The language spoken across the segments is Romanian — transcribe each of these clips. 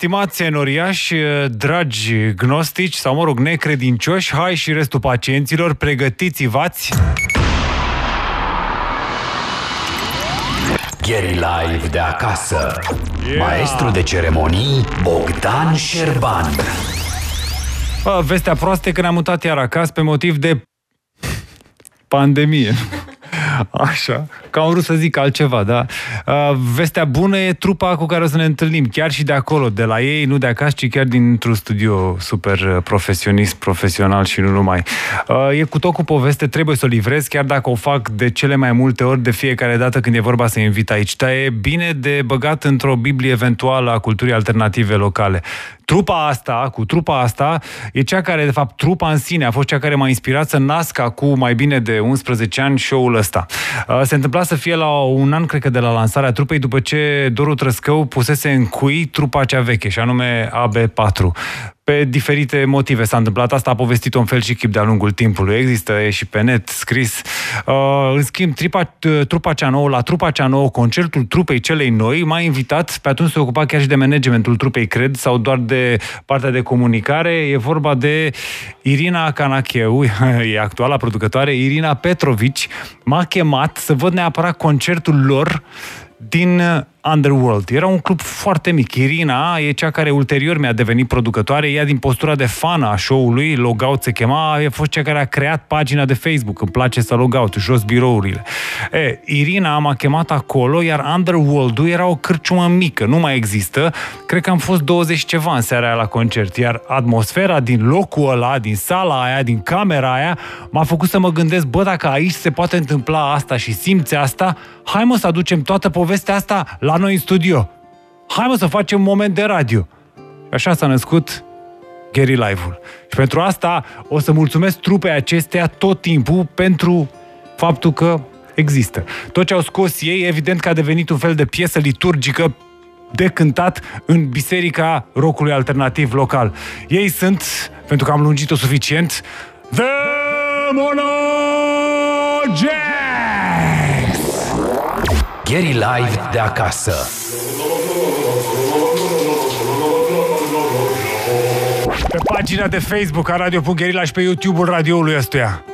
stimați enoriași, dragi gnostici sau, mă rog, necredincioși, hai și restul pacienților, pregătiți-vați... Gary Live de acasă yeah. Maestru de ceremonii Bogdan Șerban Bă, vestea proastă e că ne-am mutat iar acasă pe motiv de pandemie. Așa, că am vrut să zic altceva, da? Vestea bună e trupa cu care o să ne întâlnim, chiar și de acolo, de la ei, nu de acasă, ci chiar dintr-un studio super profesionist, profesional și nu numai. E cu tot cu poveste, trebuie să o livrez, chiar dacă o fac de cele mai multe ori, de fiecare dată când e vorba să invit aici. Dar e bine de băgat într-o Biblie eventuală a culturii alternative locale. Trupa asta, cu trupa asta, e cea care, de fapt, trupa în sine a fost cea care m-a inspirat să nasc cu mai bine de 11 ani show-ul ăsta. Uh, se întâmpla să fie la un an, cred că, de la lansarea trupei, după ce Doru Trăscău pusese în cui trupa cea veche, și anume AB4 pe diferite motive s-a întâmplat asta, a povestit un fel și chip de-a lungul timpului. Există, e și pe net, scris. Uh, în schimb, tripa, trupa cea nouă, la trupa cea nouă, concertul trupei celei noi, m-a invitat, pe atunci se ocupa chiar și de managementul trupei, cred, sau doar de partea de comunicare. E vorba de Irina Canacheu, e actuala producătoare, Irina Petrovici, m-a chemat să văd neapărat concertul lor din Underworld. Era un club foarte mic. Irina e cea care ulterior mi-a devenit producătoare. Ea din postura de fană a show-ului, Logout se chema, a fost cea care a creat pagina de Facebook. Îmi place să logout, jos birourile. E, Irina m-a chemat acolo, iar Underworld-ul era o cârciumă mică, nu mai există. Cred că am fost 20 ceva în seara aia la concert, iar atmosfera din locul ăla, din sala aia, din camera aia, m-a făcut să mă gândesc, bă, dacă aici se poate întâmpla asta și simți asta, hai mă să aducem toată povestea asta la noi în studio. Hai mă să facem un moment de radio. Așa s-a născut Gary Live-ul. Și pentru asta o să mulțumesc trupei acestea tot timpul pentru faptul că există. Tot ce au scos ei, evident că a devenit un fel de piesă liturgică de cântat în biserica rockului alternativ local. Ei sunt, pentru că am lungit-o suficient, The Monogen! Gary Live de acasă. Pe pagina de Facebook a Radio.Gherila și pe YouTube-ul radioului ăstuia.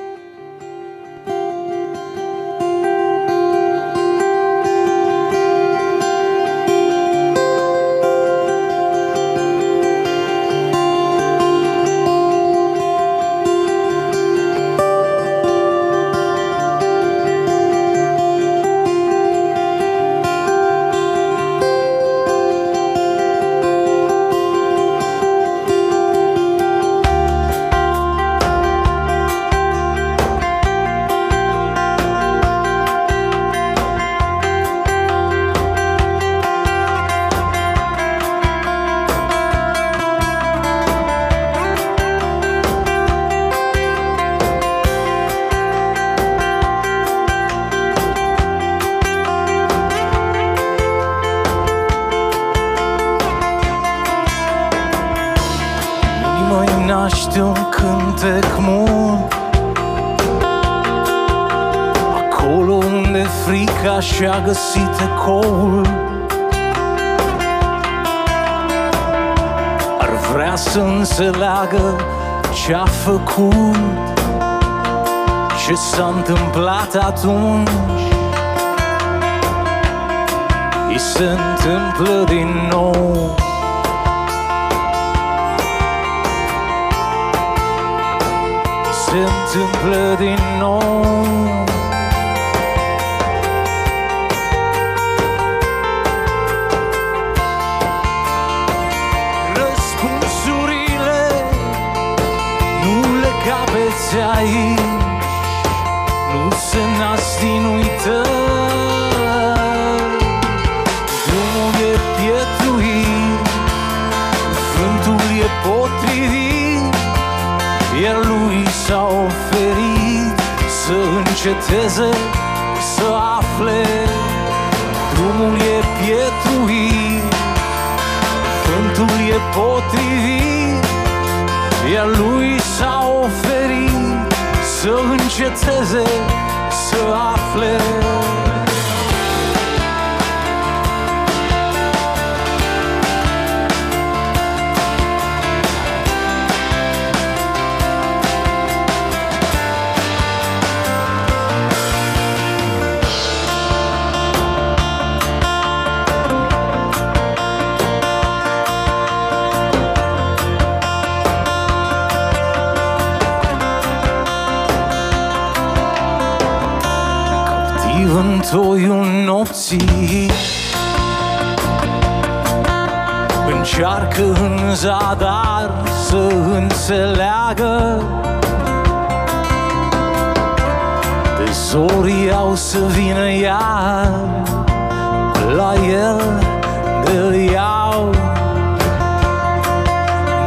Și-a găsit ecoul. Ar vrea să înțeleagă ce-a făcut Ce s-a întâmplat atunci. I se întâmplă din nou. Se întâmplă din nou capeți aici. Nu se nasc din uitări. Drumul e pietuit Vântul e potrivit Iar lui s-a oferit Să înceteze, să afle. Drumul e pietuit Vântul e potrivit Iar lui s-a oferit să înceteze, să afle butoiul nopții. Încearcă în zadar să înțeleagă. De zorii au să vină iar La el de-l iau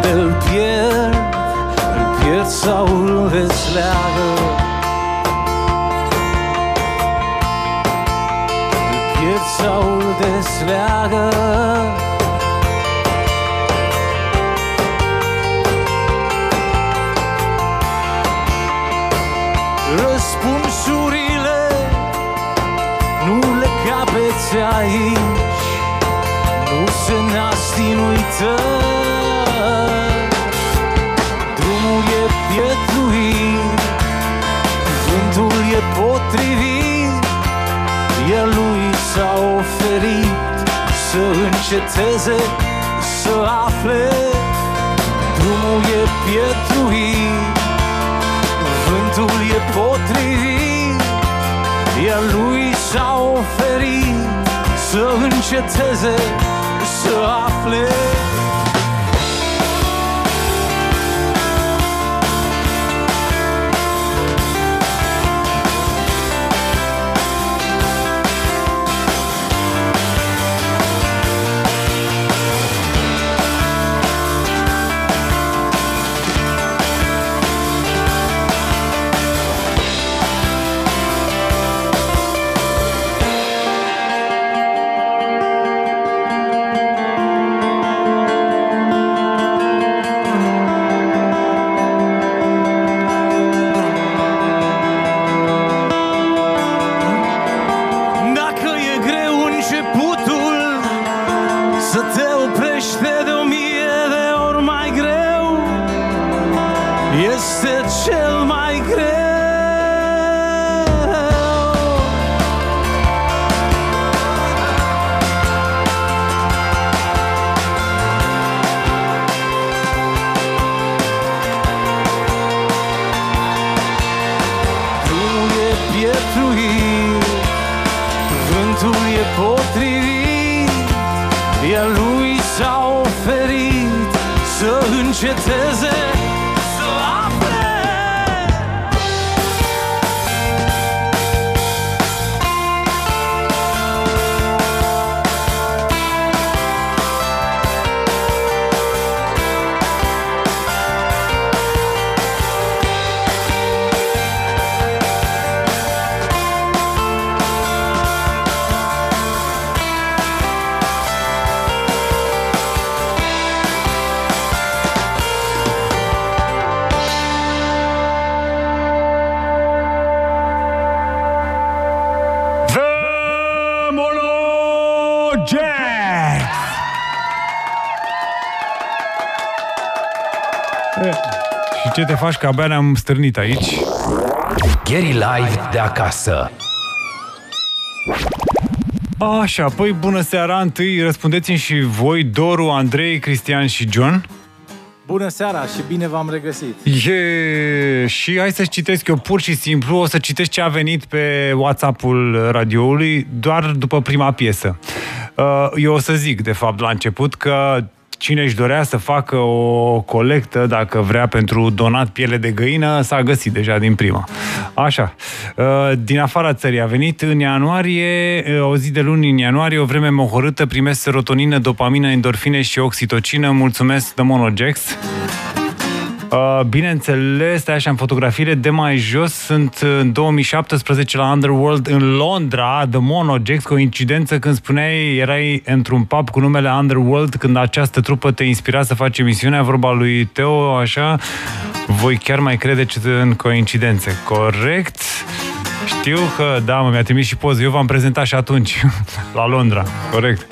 De-l pierd, îl pierd sau îl desleagă Îl sau îl desleagă Răspunsurile nu le capeți aici. Nu se nasc din uitări înceteze, să afle Drumul e pietruit Vântul e potrivit Iar lui s-a oferit Să înceteze, să afle faci că abia ne-am stârnit aici? Gary Live de acasă. Așa, păi bună seara, întâi răspundeți-mi și voi, Doru, Andrei, Cristian și John. Bună seara și bine v-am regăsit. E, și hai să citesc eu pur și simplu, o să citesc ce a venit pe WhatsApp-ul radioului doar după prima piesă. Uh, Eu o să zic, de fapt, la început că cine își dorea să facă o colectă, dacă vrea, pentru donat piele de găină, s-a găsit deja din prima. Așa. Uh, Din afara țării a venit în ianuarie, uh, o zi de luni în ianuarie, o vreme mohorâtă, primesc serotonină, dopamină, endorfine și oxitocină. Mulțumesc de Monogex. Uh, bineînțeles, stai așa, în fotografiile de mai jos sunt în 2017 la Underworld în Londra, The Monogex, coincidență când spuneai, erai într-un pub cu numele Underworld, când această trupă te inspira să faci emisiunea, vorba lui Teo, așa, voi chiar mai credeți în coincidențe, corect? Știu că, da, mă, mi-a trimis și poză. Eu v-am prezentat și atunci, la Londra. Corect.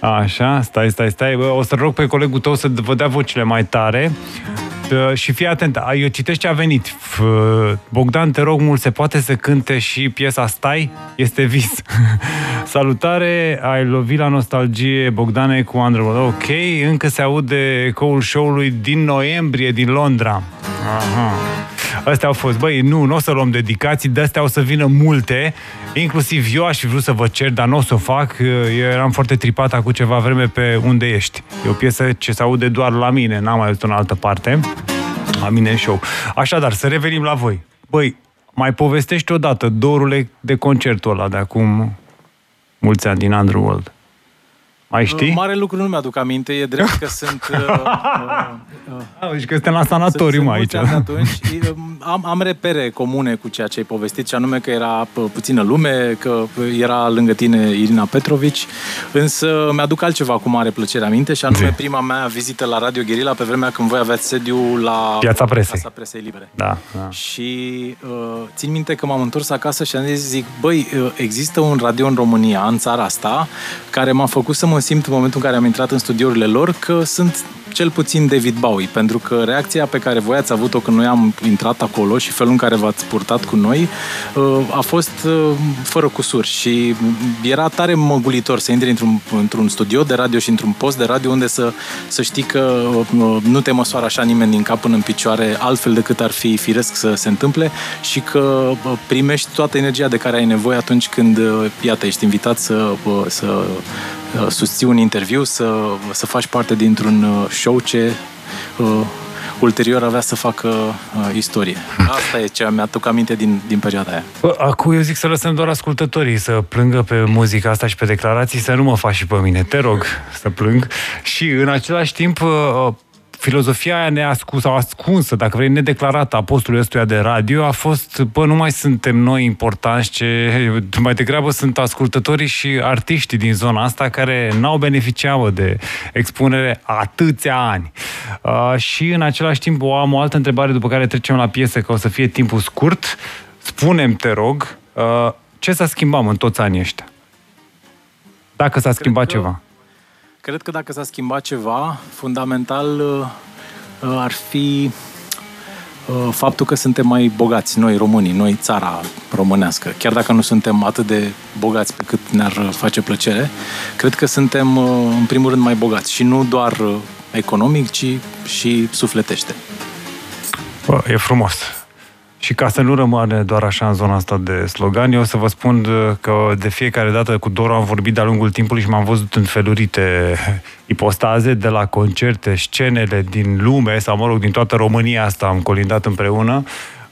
Așa, stai, stai, stai. Bă, o să rog pe colegul tău să vă dea vocile mai tare. Uh, Și fii atent, A, eu citesc ce a venit. F- Bogdan, te rog mult, se poate să cânte și piesa Stai? Este vis. Salutare, ai lovit la nostalgie Bogdane cu Underworld. Ok, încă se aude ecoul show-ului din noiembrie din Londra. Aha. Astea au fost, băi, nu, nu o să luăm dedicații, de astea o să vină multe, inclusiv eu aș fi vrut să vă cer, dar nu o să o fac. Eu eram foarte tripat acum ceva vreme pe Unde ești. E o piesă ce se aude doar la mine, n-am mai auzit în altă parte. La mine în show. Așadar, să revenim la voi. Băi, mai povestești odată dorule de concertul ăla de acum mulți ani din Underworld. Mai știi? Mare lucru nu mi-aduc aminte, e drept că sunt... Uh, uh, uh, deci că suntem la sanatorium sunt, aici. Sunt atunci. Am, am repere comune cu ceea ce ai povestit, și anume că era puțină lume, că era lângă tine Irina Petrovici, însă mi-aduc altceva cu mare plăcere aminte, și anume Zi. prima mea vizită la Radio Guerilla pe vremea când voi aveați sediu la Piața Presei. Casa Presei Libere. Da, da. Și uh, țin minte că m-am întors acasă și am zis, zic, băi, uh, există un radio în România, în țara asta, care m-a făcut să mă simt în momentul în care am intrat în studiourile lor că sunt cel puțin David Bowie, pentru că reacția pe care voi ați avut-o când noi am intrat acolo și felul în care v-ați purtat cu noi uh, a fost uh, fără cusuri și era tare măgulitor să intri într-un, într-un studio de radio și într-un post de radio unde să, să știi că uh, nu te măsoară așa nimeni din cap până în picioare altfel decât ar fi firesc să se întâmple și că primești toată energia de care ai nevoie atunci când, iată, ești invitat să, să Uh, susții un interviu, să, să faci parte dintr-un uh, show ce uh, ulterior avea să facă uh, istorie. Asta e ce mi-a aminte din, din perioada aia. acum eu zic să lăsăm doar ascultătorii să plângă pe muzica asta și pe declarații, să nu mă faci și pe mine. Te rog să plâng. Și în același timp, uh, filozofia aia neascunsă sau ascunsă, dacă vrei, nedeclarată a postului ăstuia de radio a fost, bă, nu mai suntem noi importanți, ce mai degrabă sunt ascultătorii și artiștii din zona asta care n-au beneficiat de expunere atâția ani. Uh, și în același timp o am o altă întrebare după care trecem la piesă, că o să fie timpul scurt. Spunem, te rog, uh, ce s-a schimbat în toți anii ăștia? Dacă s-a schimbat că... ceva. Cred că dacă s-a schimbat ceva, fundamental uh, uh, ar fi uh, faptul că suntem mai bogați, noi românii, noi țara românească. Chiar dacă nu suntem atât de bogați pe cât ne-ar face plăcere, cred că suntem în primul rând mai bogați și nu doar economic, ci și sufletește. Bă, e frumos. Și ca să nu rămâne doar așa în zona asta de slogan, eu o să vă spun uh, că de fiecare dată cu Doru am vorbit de-a lungul timpului și m-am văzut în felurite ipostaze, de la concerte, scenele din lume, sau mă rog, din toată România asta am colindat împreună.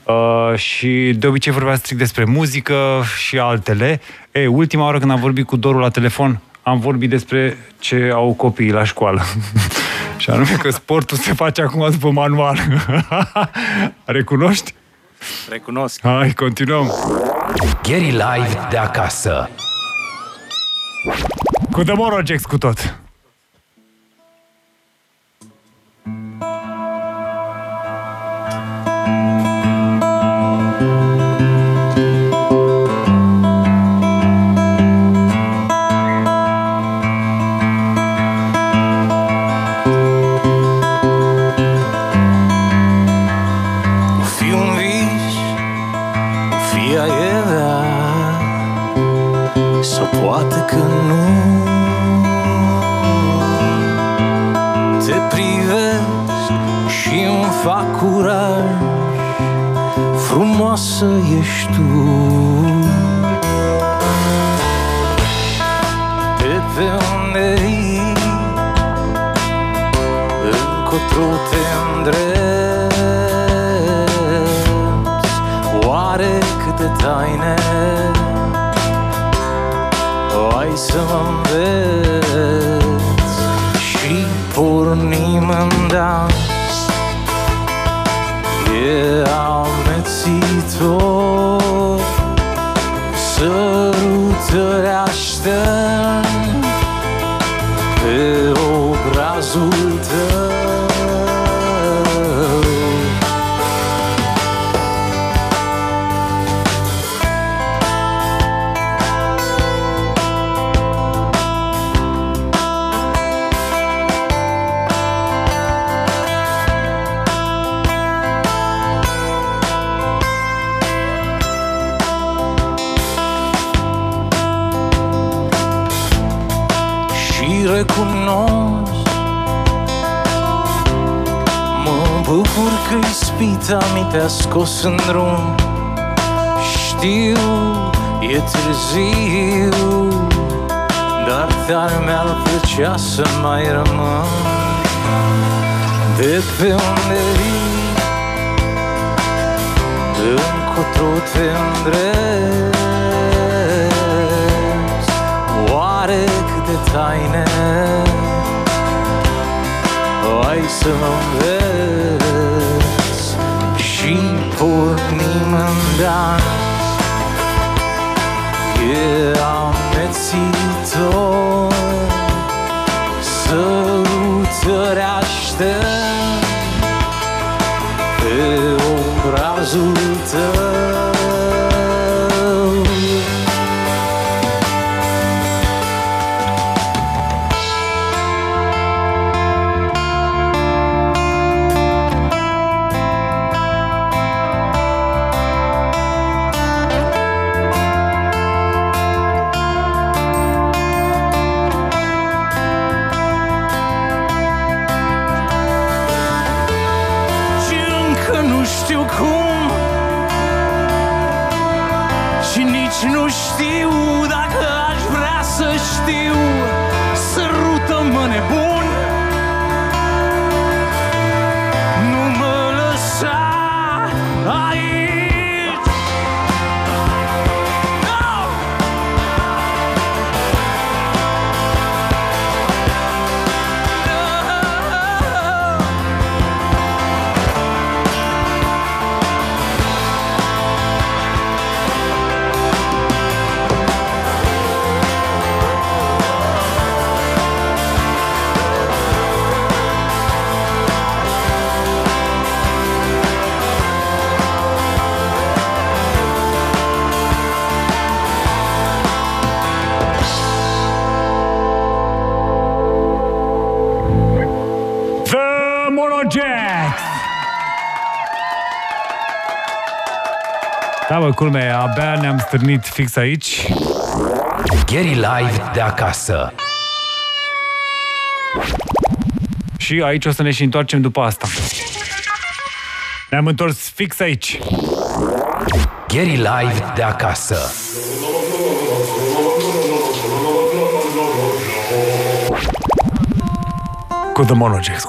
Uh, și de obicei vorbea strict despre muzică și altele. E, ultima oară când am vorbit cu Doru la telefon, am vorbit despre ce au copiii la școală. și anume că sportul se face acum după manual. Recunoști? Recunosc. Hai, continuăm. Gary Live de acasă. Cu The Morogex cu tot. Frumoasă ești tu. De pe unde încotro te îndrepți Oare câte taine ai să mă înveți Și pornim în dans recunosc. Bucur că ispita mi te-a scos în drum. Știu, e târziu Dar tare mi-ar plăcea să mai rămân. De pe unde vii Încotro te îndrept Oare câte taine. Hai să mă înveți Și pornim în dans E amețitor Sărutări aștept Pe obrazul tău Da, bă, culme, abia ne-am stârnit fix aici. Gary Live de acasă. Și aici o să ne și întoarcem după asta. Ne-am întors fix aici. Gary Live de acasă. Cu The Monojacks,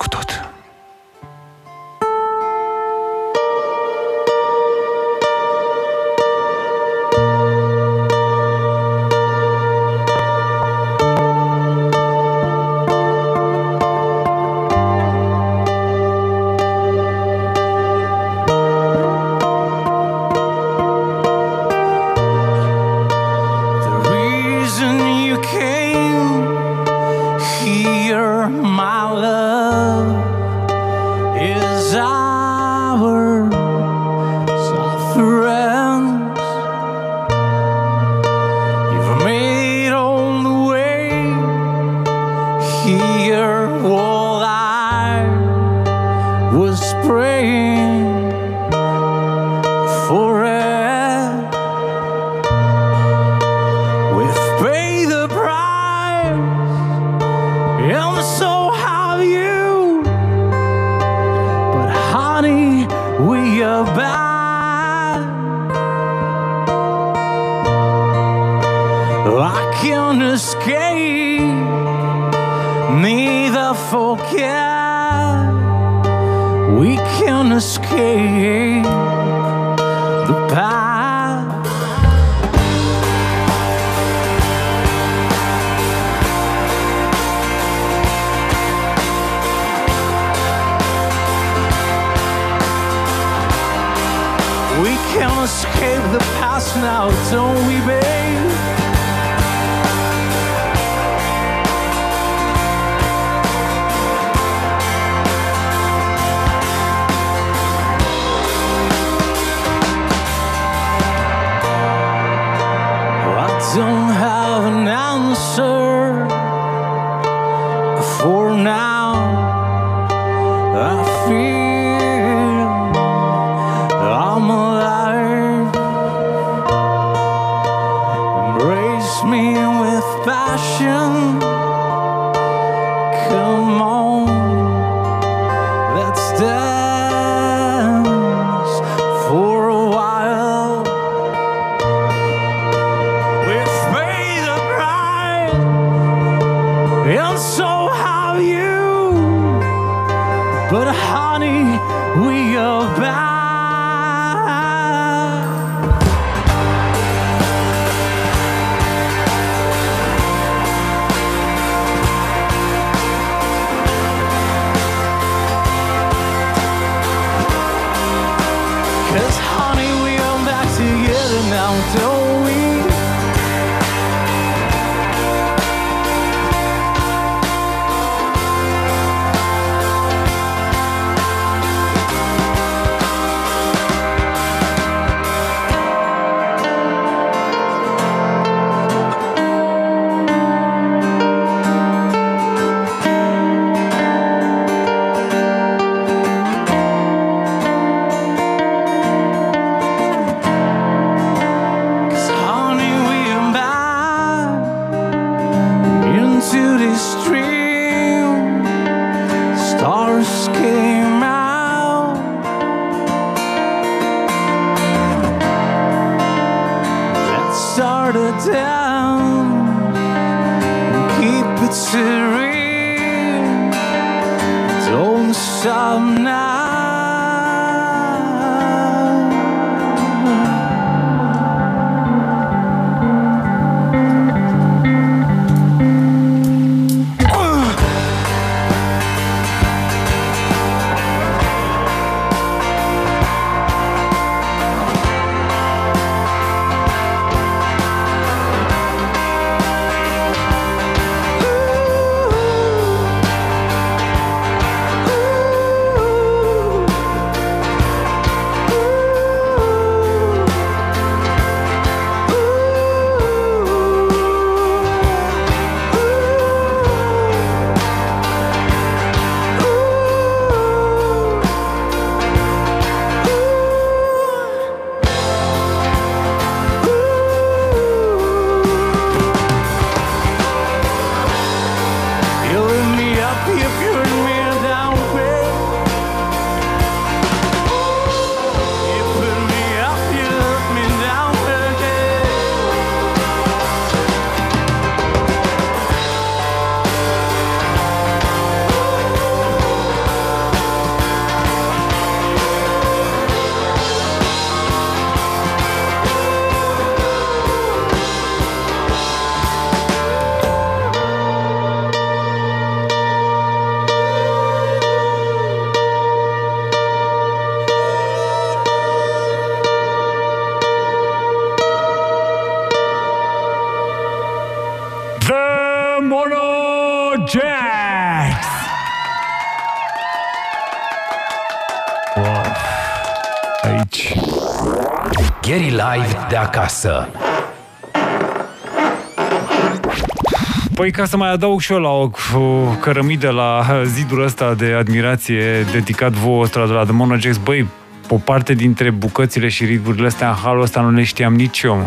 ca să mai adaug și eu la o, o cărămidă la zidul ăsta de admirație dedicat vouă ăsta de la The Mono Jacks, băi, o parte dintre bucățile și ritmurile astea în halul ăsta nu le știam nici eu. Mă.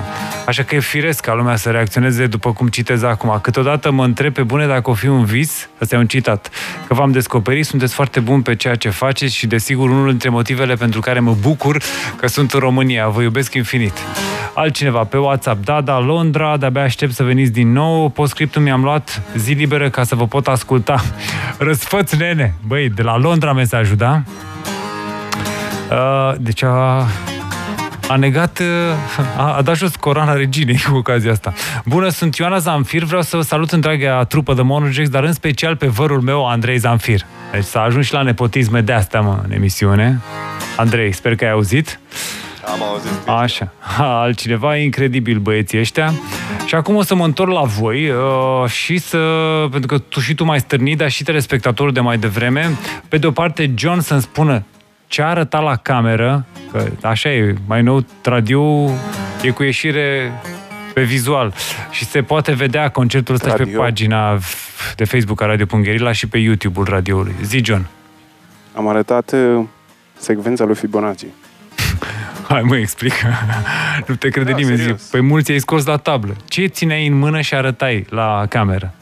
Așa că e firesc ca lumea să reacționeze după cum citez acum. Câteodată mă întreb pe bune dacă o fi un vis, ăsta e un citat, că v-am descoperit, sunteți foarte buni pe ceea ce faceți și desigur unul dintre motivele pentru care mă bucur că sunt în România. Vă iubesc infinit. Altcineva pe WhatsApp, da, da, Londra, de-abia aștept să veniți din nou. Postscriptul mi-am luat zi liberă ca să vă pot asculta. Răsfăț, nene! Băi, de la Londra mesajul, da? Uh, deci a, a negat, uh, a, a dat jos coroana reginei cu ocazia asta. Bună, sunt Ioana Zamfir, vreau să vă salut întreaga trupă de Monogex, dar în special pe vărul meu, Andrei Zamfir. Deci s-a ajuns și la nepotisme de astea, mă, în emisiune. Andrei, sper că ai auzit. Am auzit. Așa. Ha, altcineva, incredibil băieții ăștia. Și acum o să mă întorc la voi uh, și să, pentru că tu și tu mai stârni, dar și telespectatorul de mai devreme, pe de o parte John să-mi spună ce a arătat la cameră, că așa e, mai nou radio e cu ieșire pe vizual și se poate vedea concertul ăsta și pe Radio. pagina de Facebook a Radio.gherila și pe YouTube-ul radioului. Zi, John. Am arătat uh, secvența lui Fibonacci. Hai, mă, explică. nu te crede Da, nimeni. Zi. serios. Păi mulți ai scos la tablă. Ce țineai în mână și arătai la cameră?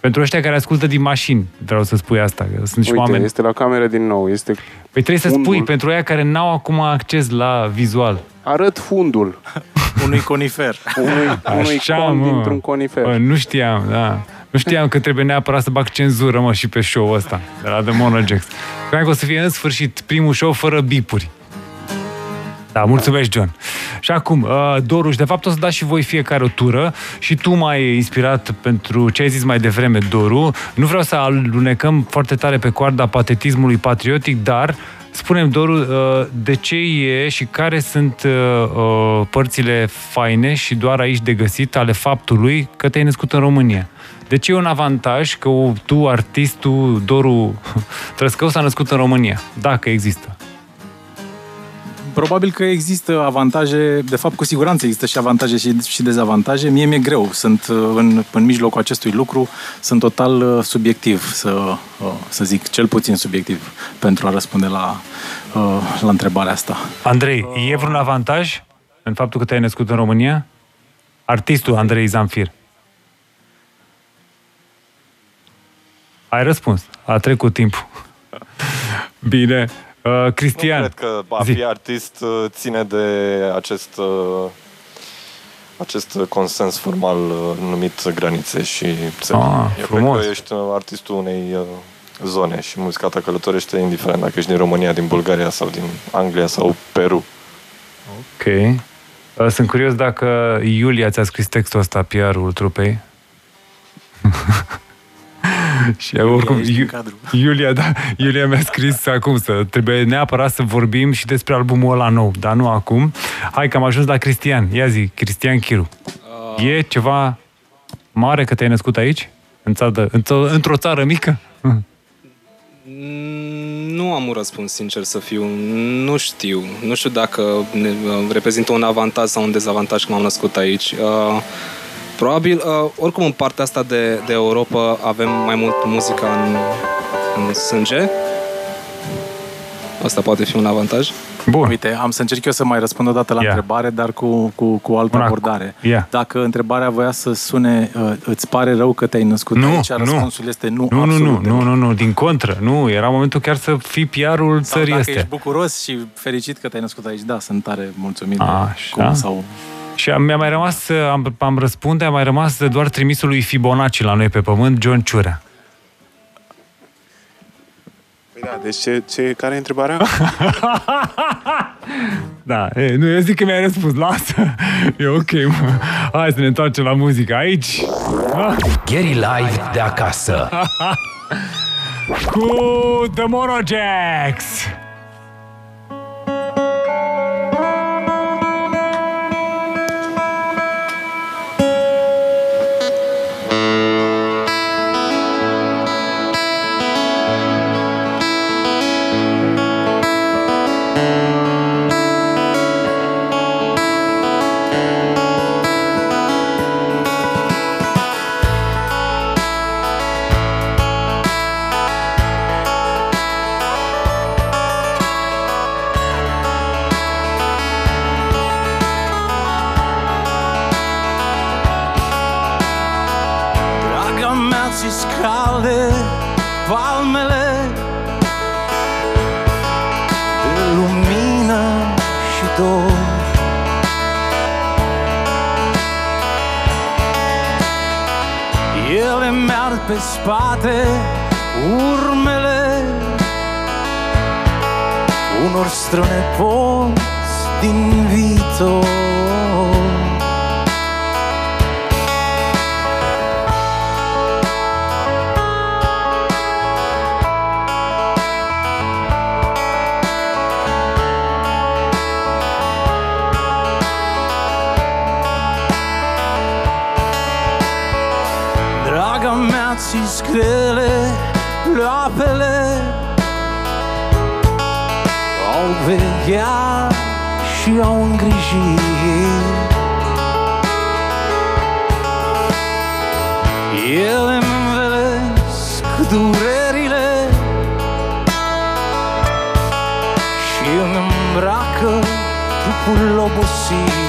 Pentru ăștia care ascultă din mașini, vreau să spui asta, că sunt și Uite, oameni. este la cameră din nou. Este Păi trebuie să spui, fundul. pentru aia care n-au acum acces la vizual. arăt fundul Unui conifer. unui, unui con mă. dintr-un conifer. Bă, nu știam, da. Nu știam că trebuie neapărat să bag cenzură, mă, și pe show-ul ăsta, de la The Monogex. Credeam că o să fie în sfârșit primul show fără bipuri. Da, mulțumesc, John. Și acum, uh, Doruș, de fapt o să dați și voi fiecare o tură și tu m-ai inspirat pentru ce ai zis mai devreme, Doru. Nu vreau să alunecăm foarte tare pe coarda patetismului patriotic, dar Spunem, Doru, uh, de ce e și care sunt uh, uh, părțile faine și doar aici de găsit ale faptului că te-ai născut în România? De ce e un avantaj că tu, artistul Doru Trăscău, s-a născut în România? Dacă există. Probabil că există avantaje, de fapt cu siguranță există și avantaje și, și dezavantaje. Mie mi-e greu, sunt uh, în, în mijlocul acestui lucru, sunt total uh, subiectiv, să, uh, să zic, cel puțin subiectiv, pentru a răspunde la, la întrebarea asta. Andrei, e vreun avantaj în faptul că te-ai născut în România? Artistul Andrei Zamfir. Ai răspuns. A trecut timpul. Bine. Uh, Cristian. Nu cred că a fi zi. artist uh, ține de acest, uh, acest consens formal uh, numit granițe și țări. Ah, Eu frumos. cred că ești artistul unei zone și muzica ta călătorește indiferent dacă ești din România, din Bulgaria sau din Anglia sau Peru. Ok. Sunt curios dacă Iulia ți-a scris textul ăsta, PR-ul trupei. și Iulia oricum, Iu, Iulia, da, Iulia mi-a scris acum să trebuie neapărat să vorbim și despre albumul ăla nou, dar nu acum. Hai că am ajuns la Cristian. Ia zi, Cristian Chiru. Uh... E ceva mare că te-ai născut aici? În țară, într-o țară mică? Nu am un răspuns, sincer să fiu. Nu știu. Nu știu dacă reprezintă un avantaj sau un dezavantaj că m-am născut aici. Uh, Probabil, uh, oricum în partea asta de, de Europa avem mai mult muzică în, în sânge. Asta poate fi un avantaj. Bun. Uite, am să încerc eu să mai răspund o dată la yeah. întrebare, dar cu, cu, cu altă Una. abordare. Yeah. Dacă întrebarea voia să sune, uh, îți pare rău că te-ai născut nu, aici, răspunsul nu. este nu, nu, absolut nu, nu, nu, nu, din contră, nu, era momentul chiar să fii PR-ul țării dacă este. ești bucuros și fericit că te-ai născut aici, da, sunt tare mulțumit Așa. de cum sau și am, mi-a mai rămas, am, am răspunde, a mai rămas doar trimisul lui Fibonacci la noi pe pământ, John Ciurea. Păi da, deci ce, ce, care e întrebarea? da, e, nu, eu zic că mi-ai răspuns, lasă, e ok, mă. Hai să ne întoarcem la muzică aici. Gary Live de acasă. Cu The Monojax. spate urmele unor strănepoți din viitor. Grele apele Au vegheat și au îngrijit. Ele îmi învelesc durerile Și îmi îmbracă trupul obosit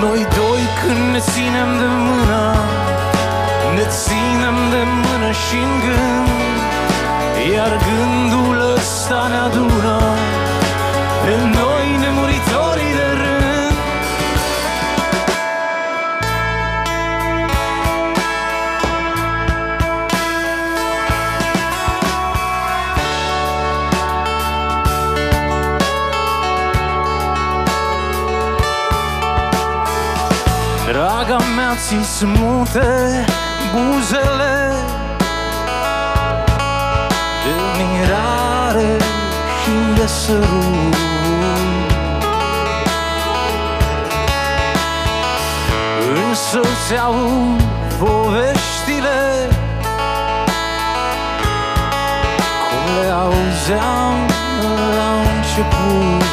Noi doi când ne ținem de mână Ne ținem de mână și în gând Iar gândul ăsta ne adună. Ți smute buzele De mirare și de sărut Însă ți aud poveștile Cum le auzeam la început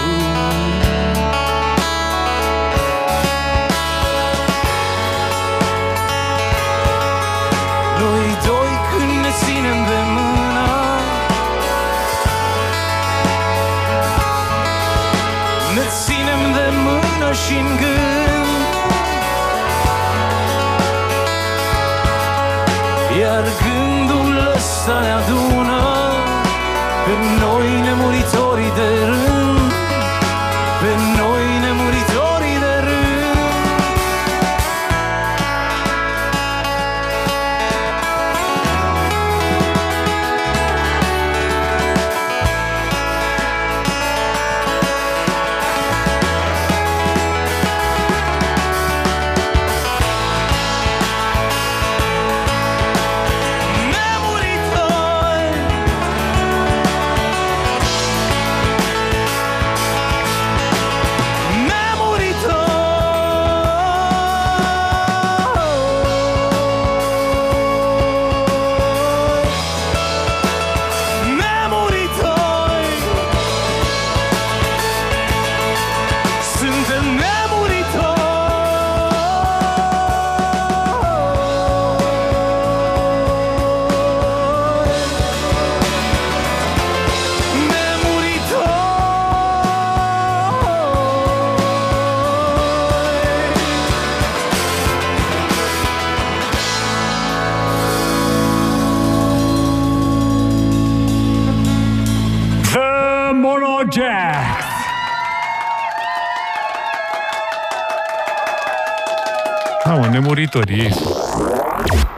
mă, nemuritorii ei.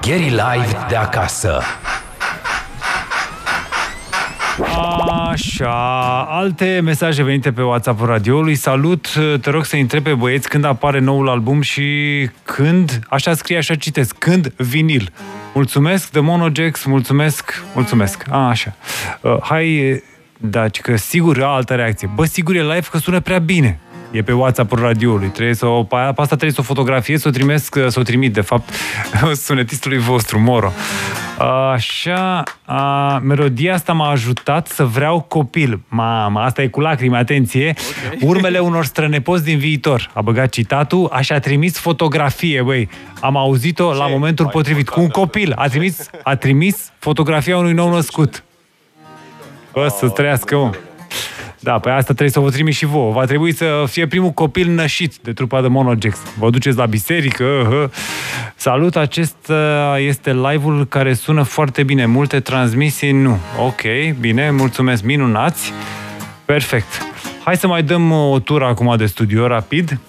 Gary Live de acasă. Așa, alte mesaje venite pe WhatsApp radioului. Salut, te rog să întreb pe băieți când apare noul album și când, așa scrie, așa citesc, când vinil. Mulțumesc, de Monogex, mulțumesc, mulțumesc. A, așa. Uh, hai, da, că sigur, altă reacție. Bă, sigur e live că sună prea bine. E pe WhatsApp-ul radioului. Trebuie să o, pe asta trebuie să o fotografiez, să o trimesc, să o trimit, de fapt, sunetistului vostru, Moro. Așa, a, melodia asta m-a ajutat să vreau copil. Mamă, asta e cu lacrimi, atenție. Okay. Urmele unor strănepoți din viitor. A băgat citatul, așa a trimis fotografie, băi. Am auzit-o la momentul potrivit. Cu un copil. A trimis, a trimis fotografia unui nou născut. Bă, să trăiască, mă. Da, pe asta trebuie să vă trimit și vouă. Va trebui să fie primul copil nășit de trupa de Monogex. Vă duceți la biserică. Hă. Salut, acesta este live-ul care sună foarte bine. Multe transmisii, nu. Ok, bine, mulțumesc, minunați. Perfect. Hai să mai dăm o tură acum de studio, rapid.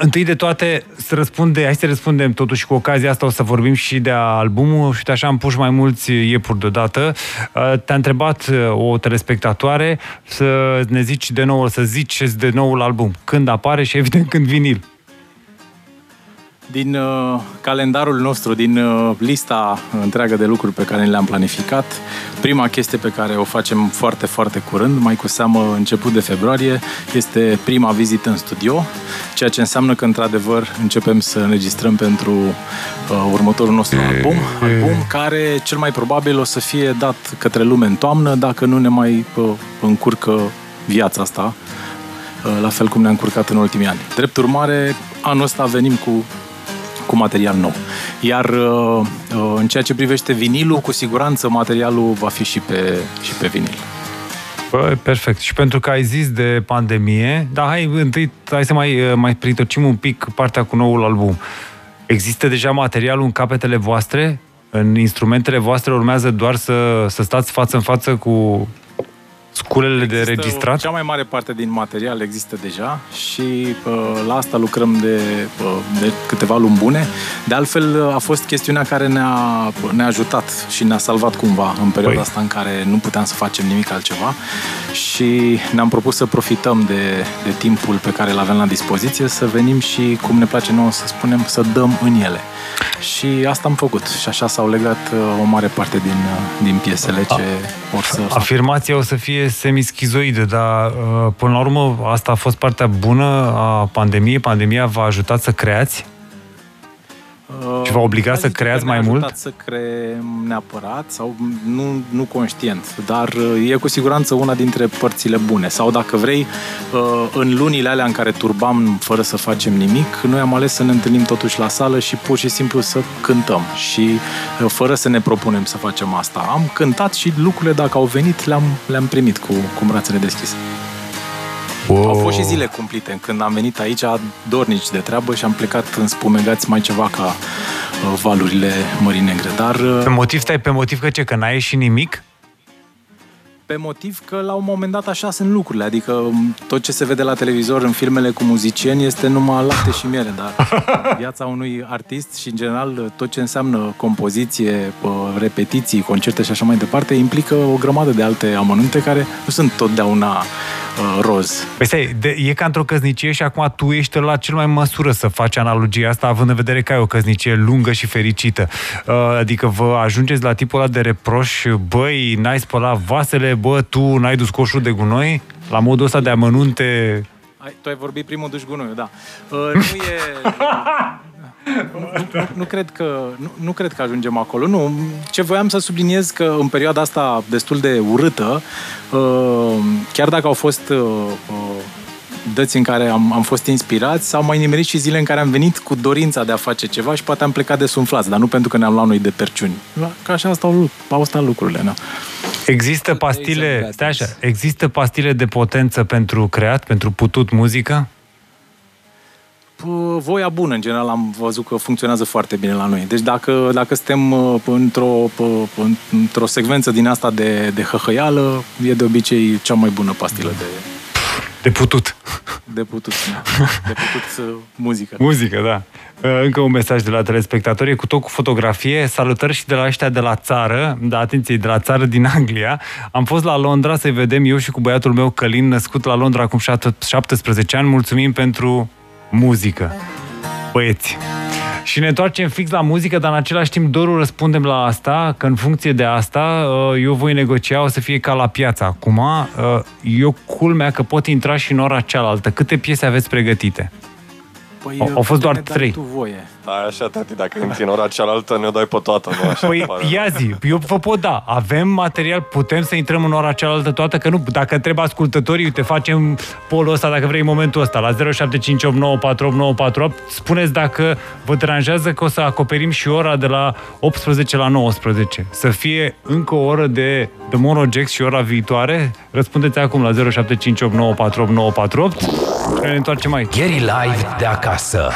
Întâi de toate, să răspunde, hai să răspundem totuși cu ocazia asta, o să vorbim și de albumul și de așa am pus mai mulți iepuri deodată. Uh, Te-a întrebat uh, o telespectatoare să ne zici de nou, să zici de noul album. Când apare și evident când vinil. Din uh, calendarul nostru, din uh, lista întreagă de lucruri pe care le-am planificat, prima chestie pe care o facem foarte, foarte curând, mai cu seamă început de februarie, este prima vizită în studio, ceea ce înseamnă că, într-adevăr, începem să înregistrăm pentru uh, următorul nostru album, album care cel mai probabil o să fie dat către lume în toamnă, dacă nu ne mai uh, încurcă viața asta, uh, la fel cum ne-a încurcat în ultimii ani. Drept urmare, anul ăsta venim cu cu material nou. Iar uh, uh, în ceea ce privește vinilul, cu siguranță materialul va fi și pe, și pe vinil. Bă, perfect. Și pentru că ai zis de pandemie, dar hai întâi hai să mai, uh, mai pritocim un pic partea cu noul album. Există deja materialul în capetele voastre? în instrumentele voastre urmează doar să, să stați față în față cu sculele de Există registrat? Cea mai mare parte din material există deja și uh, la asta lucrăm de, uh, de câteva luni bune. De altfel, uh, a fost chestiunea care ne-a, ne-a ajutat și ne-a salvat cumva în perioada Păi. asta în care nu puteam să facem nimic altceva și ne-am propus să profităm de, de timpul pe care îl avem la dispoziție, să venim și, cum ne place nouă să spunem, să dăm în ele. Și asta am făcut și așa s-au legat uh, o mare parte din, uh, din piesele ce or să fac. Afirmația o să fie semischizoidă, dar uh, până la urmă asta a fost partea bună a pandemiei. Pandemia v-a ajutat să creați? Și v-a obligat Aș să zice creați că ne-a mai mult? ajutat să creăm neapărat, sau nu, nu conștient, dar uh, e cu siguranță una dintre părțile bune. Sau dacă vrei, uh, în lunile alea în care turbam fără să facem nimic, noi am ales să ne întâlnim totuși la sală și pur și simplu să cântăm. Și uh, fără să ne propunem să facem asta. Am cântat și lucrurile, dacă au venit, le-am, le-am primit cu, cu brațele deschise. Wow. Au fost și zile cumplite când am venit aici dornici de treabă și am plecat în spumegați mai ceva ca uh, valurile Mării Negre. Dar uh, Pe motiv, stai, pe motiv că ce, că n-ai ieșit nimic? pe motiv că la un moment dat așa sunt lucrurile. Adică um, tot ce se vede la televizor în filmele cu muzicieni este numai lapte și miere, dar viața unui artist și în general tot ce înseamnă compoziție, uh, repetiții, concerte și așa mai departe implică o grămadă de alte amănunte care nu sunt totdeauna uh, roz. Păi stai, de, e ca într-o căsnicie și acum tu ești la cel mai în măsură să faci analogia asta, având în vedere că ai o căsnicie lungă și fericită. Uh, adică vă ajungeți la tipul ăla de reproș, băi, n-ai spălat vasele, bă, tu n-ai dus coșul de gunoi? La modul ăsta de amănunte... Ai, tu ai vorbit primul duș gunoiul, da. Uh, nu e... Nu, nu, nu, cred că, nu, nu cred că ajungem acolo. Nu, ce voiam să subliniez că în perioada asta destul de urâtă, uh, chiar dacă au fost uh, uh, dăți în care am, am fost inspirați, s-au mai nimerit și zile în care am venit cu dorința de a face ceva și poate am plecat de sumflați, dar nu pentru că ne-am luat noi de perciuni. Că așa stau, au stat lucrurile, da. Există pastile, stai așa, există pastile de potență pentru creat, pentru putut muzică? P- voia bună, în general, am văzut că funcționează foarte bine la noi. Deci dacă, dacă suntem uh, într-o, p- într-o secvență din asta de, de hăhăială, e de obicei cea mai bună pastilă de, De putut. de putut, da. de putut uh, muzică. Muzică, da. Uh, Încă un mesaj de la telespectatori, e cu tot cu fotografie. Salutări și de la ăștia de la țară, da, atenție, de la țară din Anglia. Am fost la Londra să-i vedem eu și cu băiatul meu Călin, născut la Londra acum șat- 17 ani. Mulțumim pentru muzică. Băieți. Și ne întoarcem fix la muzică, dar în același timp dorul răspundem la asta, că în funcție de asta uh, eu voi negocia, o să fie ca la piață acum. Uh, Eu culmea că pot intra și în ora cealaltă. Câte piese aveți pregătite? Păi, Au- au fost doar ne dai trei. Tu voie. Da, așa, tati, dacă intri în ora cealaltă, ne-o dai pe toată, nu așa? Păi, pare. ia zi, eu vă pot da. Avem material, putem să intrăm în ora cealaltă toată, că nu, dacă întreb ascultătorii, uite, facem polul ăsta, dacă vrei, în momentul ăsta, la 0758948948, spuneți dacă vă deranjează că o să acoperim și ora de la 18 la 19. Să fie încă o oră de The Mono Jax și ora viitoare? Răspundeți acum la 0758948948 și ne întoarcem aici. Gary Live de acasă.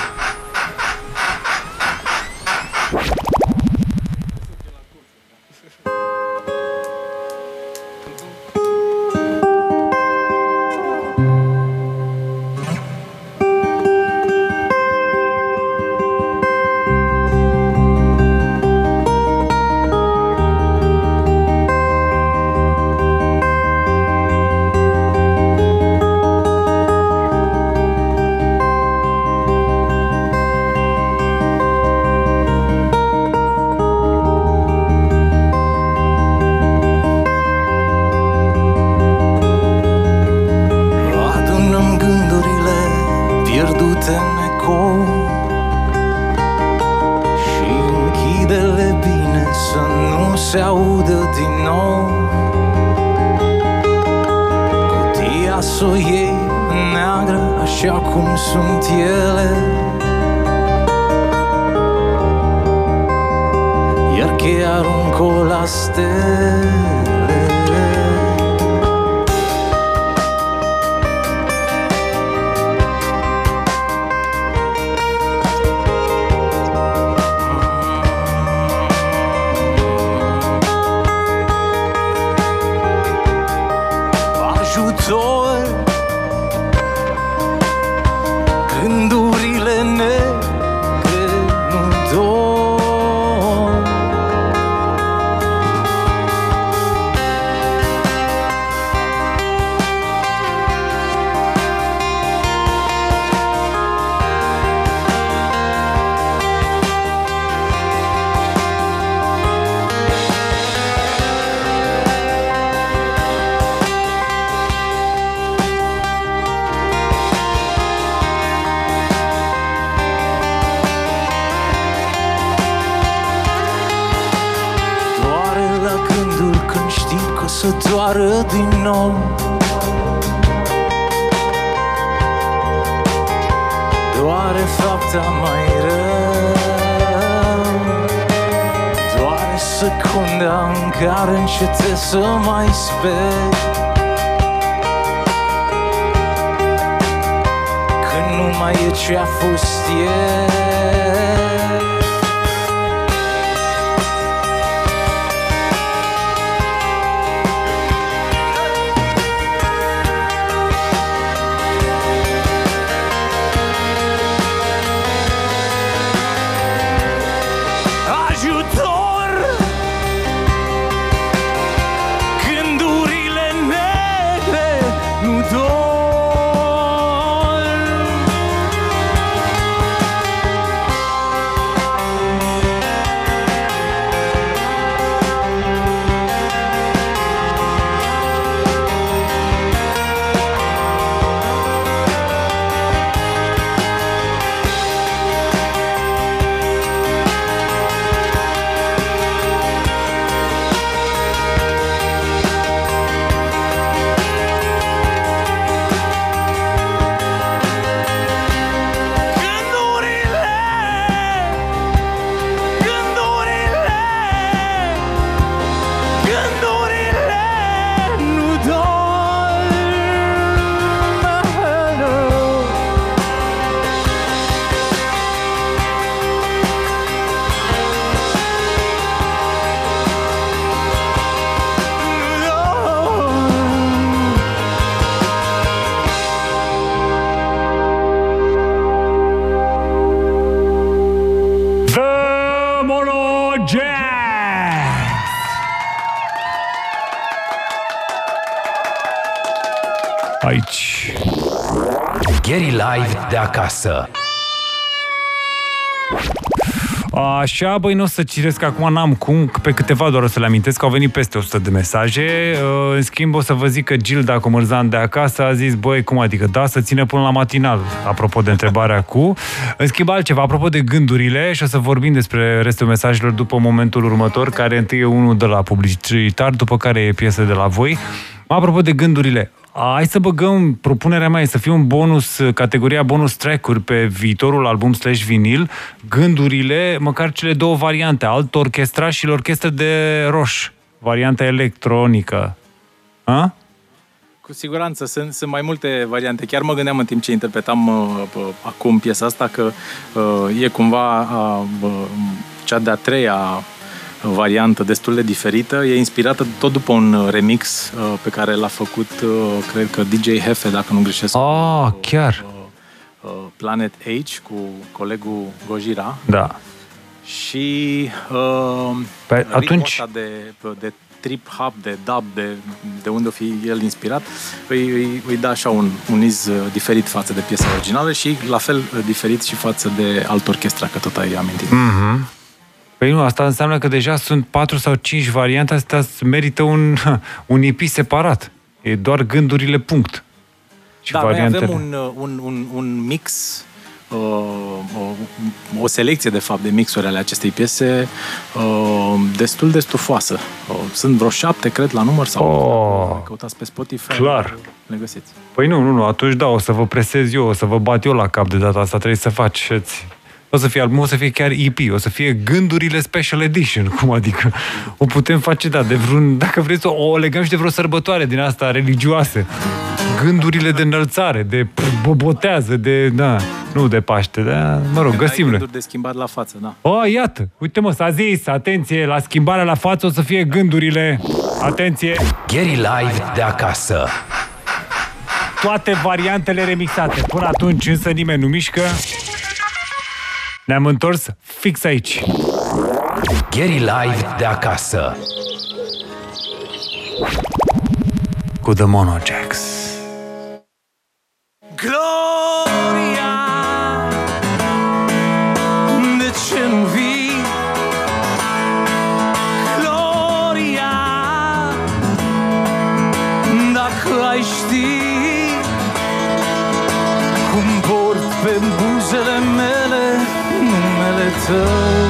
Acasă. Așa, băi, nu o să citesc acum, n-am cum, pe câteva doar o să le amintesc, că au venit peste 100 de mesaje. Uh, În schimb, o să vă zic că Gilda Comărzan de acasă a zis, băi, cum adică, da, să ține până la matinal, apropo de întrebarea cu. În schimb, altceva, apropo de gândurile, și o să vorbim despre restul mesajelor după momentul următor, care întâi e unul de la publicitar, după care e piesă de la voi. Apropo de gândurile, Hai să băgăm, propunerea mea e să fie un bonus, categoria bonus track-uri pe viitorul album slash vinil, gândurile, măcar cele două variante, alt orchestra și orchestră de roș, varianta electronică. A? Cu siguranță, sunt, sunt mai multe variante. Chiar mă gândeam în timp ce interpretam uh, uh, acum piesa asta că uh, e cumva uh, uh, cea de-a treia variantă destul de diferită. E inspirată tot după un uh, remix uh, pe care l-a făcut, uh, cred că DJ Hefe, dacă nu greșesc. Ah, cu, chiar. Uh, uh, Planet H cu colegul Gojira. Da. Și uh, Păi, ritmul atunci- ăsta de, de trip hop, de dub, de, de unde o fi el inspirat, îi, îi, îi dă așa un, un iz uh, diferit față de piesa originală și la fel uh, diferit și față de alt orchestra, că tot ai amintit. Mm-hmm. Păi nu, asta înseamnă că deja sunt patru sau cinci variante, astea merită un, un EP separat. E doar gândurile punct. Și da, noi variantele. avem un, uh, un, un, un mix uh, o, o selecție, de fapt, de mixuri ale acestei piese uh, destul de stufoasă. Uh, sunt vreo șapte, cred, la număr sau Oh. dacă căutați pe Spotify. Clar. Le găsiți. Păi nu, nu, nu, atunci da, o să vă presez eu, o să vă bat eu la cap de data asta, trebuie să faceți. O să fie album, o să fie chiar EP, o să fie gândurile Special Edition, cum adică? O putem face, da, de vreun, dacă vreți, o, o legăm și de vreo sărbătoare din asta religioasă. Gândurile de înălțare, de bobotează, de, da, nu de Paște, da, mă rog, Când ai găsim-le. gânduri de schimbat la față, da. Oh, iată, uite mă, s-a zis, atenție, la schimbarea la față o să fie gândurile, atenție, Gary Live de acasă. toate variantele remixate. Până atunci însă nimeni nu mișcă. Ne-am întors fix aici. Gary Live de acasă. Cu The Mono Jacks. Numele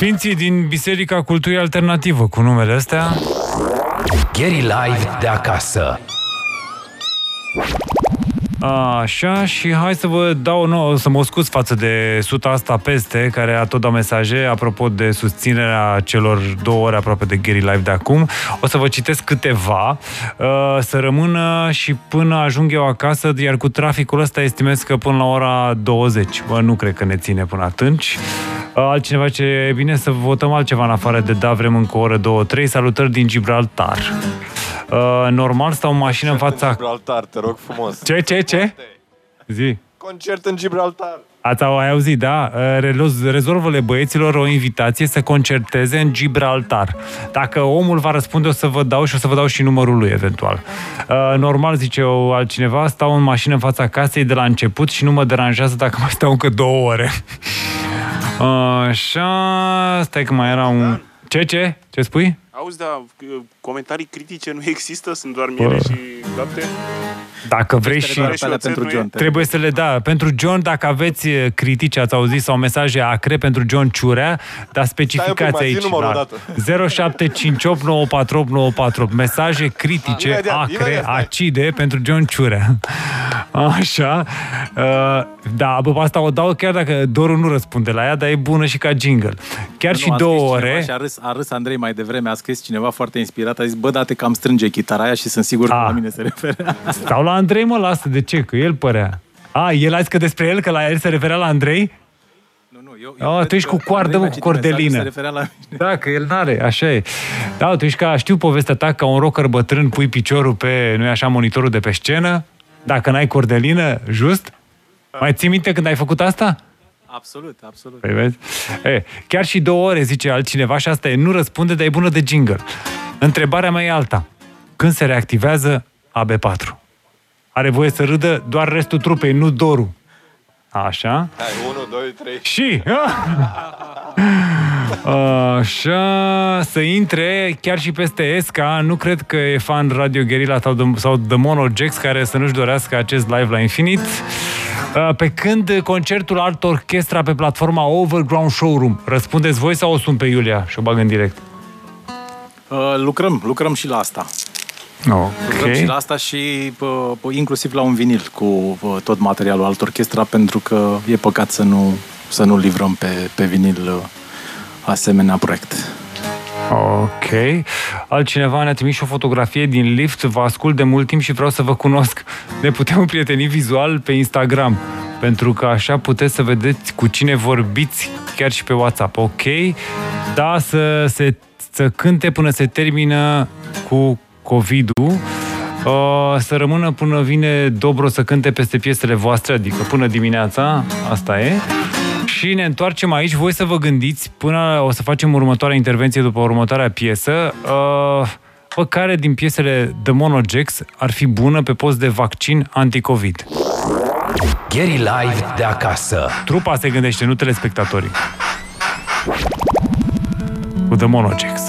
Sfinții din Biserica Culturii Alternativă, cu numele astea. Gary Live de acasă. Așa, și hai să vă dau nou, să mă scuz față de suta asta peste, care a tot dat mesaje, apropo de susținerea celor două ore aproape de Gary Live de acum. O să vă citesc câteva, uh, să rămână și până ajung eu acasă, iar cu traficul ăsta estimez că până la ora 20. Bă, nu cred că ne ține până atunci. Uh, Altcineva ce e bine să votăm altceva în afară de da, vrem încă o oră, două, trei. Salutări din Gibraltar. Uh, normal stau în mașină în fața... Gibraltar, te rog frumos. Ce, ce, ce? Zi. Concert în Gibraltar. Ați au- ai auzit, da? Reloz- Rezolvă-le băieților o invitație să concerteze în Gibraltar. Dacă omul va răspunde, o să vă dau și o să vă dau și numărul lui, eventual. Uh, Normal, zice o altcineva, stau în mașină în fața casei de la început și nu mă deranjează dacă mai stau încă două ore. Așa, stai că mai era un... Ce, ce? Ce spui? Auzi, da, comentarii critice nu există, sunt doar miere și lapte. Dacă vrei și... doar pe alea pentru John. Trebuie să le da. Pentru John, dacă aveți eh, critici, ați auzit, sau mesaje acre pentru John Ciurea, dar specificați Stai un pic, mai zi aici. numărul la odată. 0758948848. Mesaje critice, Imediat, acre, imediat, stai. acide pentru John Ciurea. Așa. Uh, Da, bă, asta o dau chiar dacă Doru nu răspunde la ea, dar e bună și ca jingle. Chiar și Nu, a două scris cineva ore. Și a râs, a râs Andrei mai devreme, a scris cineva foarte inspirat, a zis, bă, date cam strânge chitara aia și sunt sigur că Ah. la mine se referă. Stau la Andrei, mă, lasă, de ce? Că el părea. A, el a zis că despre el, că la el se referea la Andrei? Nu, nu, eu, Oh, cred tu ești că cu coardă, Andrei mă, mi-a cu citit mesajul, cordelină. Se referea la mine. Da, că el n-are, așa e. Da, tu ești ca, știu povestea ta, ca un rocker bătrân pui piciorul pe, nu așa, monitorul de pe scenă, dacă n-ai cordelină, just? Mai ții minte când ai făcut asta? Absolut, absolut. Păi vezi? E, chiar și două ore, zice altcineva, și asta e, nu răspunde, dar e bună de jingle. Întrebarea mea e alta. Când se reactivează AB4? Are voie să râdă doar restul trupei, nu Doru. Așa. Hai, 1, 2, 3. Și... Așa, să intre chiar și peste Esca, nu cred că e fan Radio Guerilla sau The, sau The Mono Jax care să nu-și dorească acest live la infinit. Uh, Pe când concertul alt orchestra pe platforma Overground Showroom, răspundeți voi sau o sun pe Iulia și o bag în direct? Uh, lucrăm, lucrăm și la asta. Lucrăm și la Ok. asta și pă, pă, inclusiv la un vinil cu pă, tot materialul alt orchestra, pentru că e păcat să nu, să nu livrăm pe, pe vinil uh, asemenea proiect. Ok. Altcineva ne-a trimis și o fotografie din lift. Vă ascult de mult timp și vreau să vă cunosc. Ne putem împrieteni vizual pe Instagram. Pentru că așa puteți să vedeți cu cine vorbiți chiar și pe WhatsApp. Ok? Da, să, se, să cânte până se termină cu COVID-ul. Uh, să rămână până vine Dobro să cânte peste piesele voastre, adică până dimineața, asta e. Și ne întoarcem aici, voi să vă gândiți, până o să facem următoarea intervenție după următoarea piesă, uh, bă, care din piesele The Monogex ar fi bună pe post de vaccin anti-Covid? Gary Live de acasă. Trupa se gândește, nu telespectatorii. Cu The Monogex.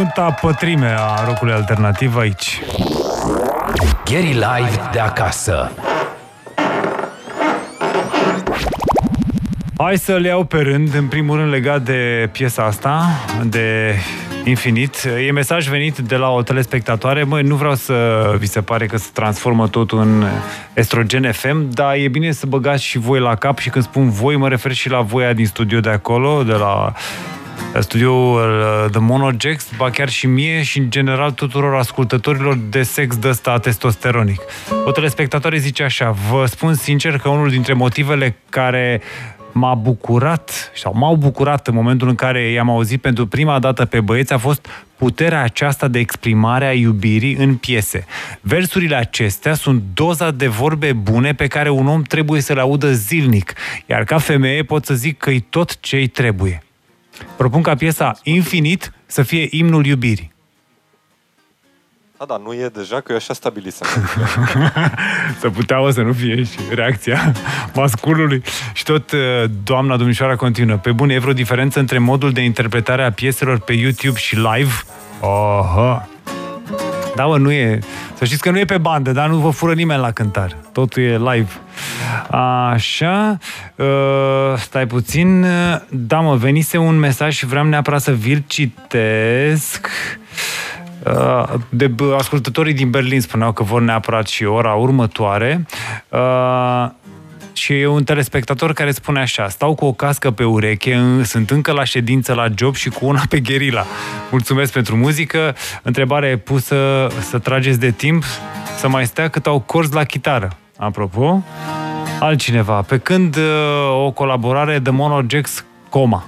Sfânta pătrime a rocului alternativ aici. Gary Live de acasă. Hai să le iau pe rând, în primul rând legat de piesa asta, de Infinit. E mesaj venit de la o telespectatoare. Măi, nu vreau să vi se pare că se transformă totul în Estrogen FM, dar e bine să băgați și voi la cap și când spun voi, mă refer și la voia din studio de acolo, de la studioul uh, The Monojax, ba chiar și mie și în general tuturor ascultătorilor de sex de ăsta testosteronic. O telespectatoare zice așa, vă spun sincer că unul dintre motivele care m-a bucurat sau m-au bucurat în momentul în care i-am auzit pentru prima dată pe băieți a fost puterea aceasta de exprimare a iubirii în piese. Versurile acestea sunt doza de vorbe bune pe care un om trebuie să le audă zilnic, iar ca femeie pot să zic că e tot ce îi trebuie. Propun ca piesa Infinit să fie imnul iubirii. Da, da, nu e deja, că eu așa stabilisem. să putea o să nu fie și reacția masculului. Și tot uh, doamna domnișoara continuă. Pe bune, e vreo diferență între modul de interpretare a pieselor pe YouTube și live? Oho! Da, mă, nu e... Să știți că nu e pe bandă, dar nu vă fură nimeni la cântar. Totul e live. Așa, uh, stai puțin. Da, mă, venise un mesaj și vreau neapărat să vi-l citesc. Uh, de ascultătorii din Berlin spuneau că vor neapărat și ora următoare. Uh, și e un telespectator care spune așa, stau cu o cască pe ureche, în- sunt încă la ședință la job și cu una pe gherila. Mulțumesc pentru muzică. Întrebare pusă să trageți de timp, să mai stea cât au corzi la chitară. Apropo, altcineva. Pe când uh, o colaborare de Monojax Coma.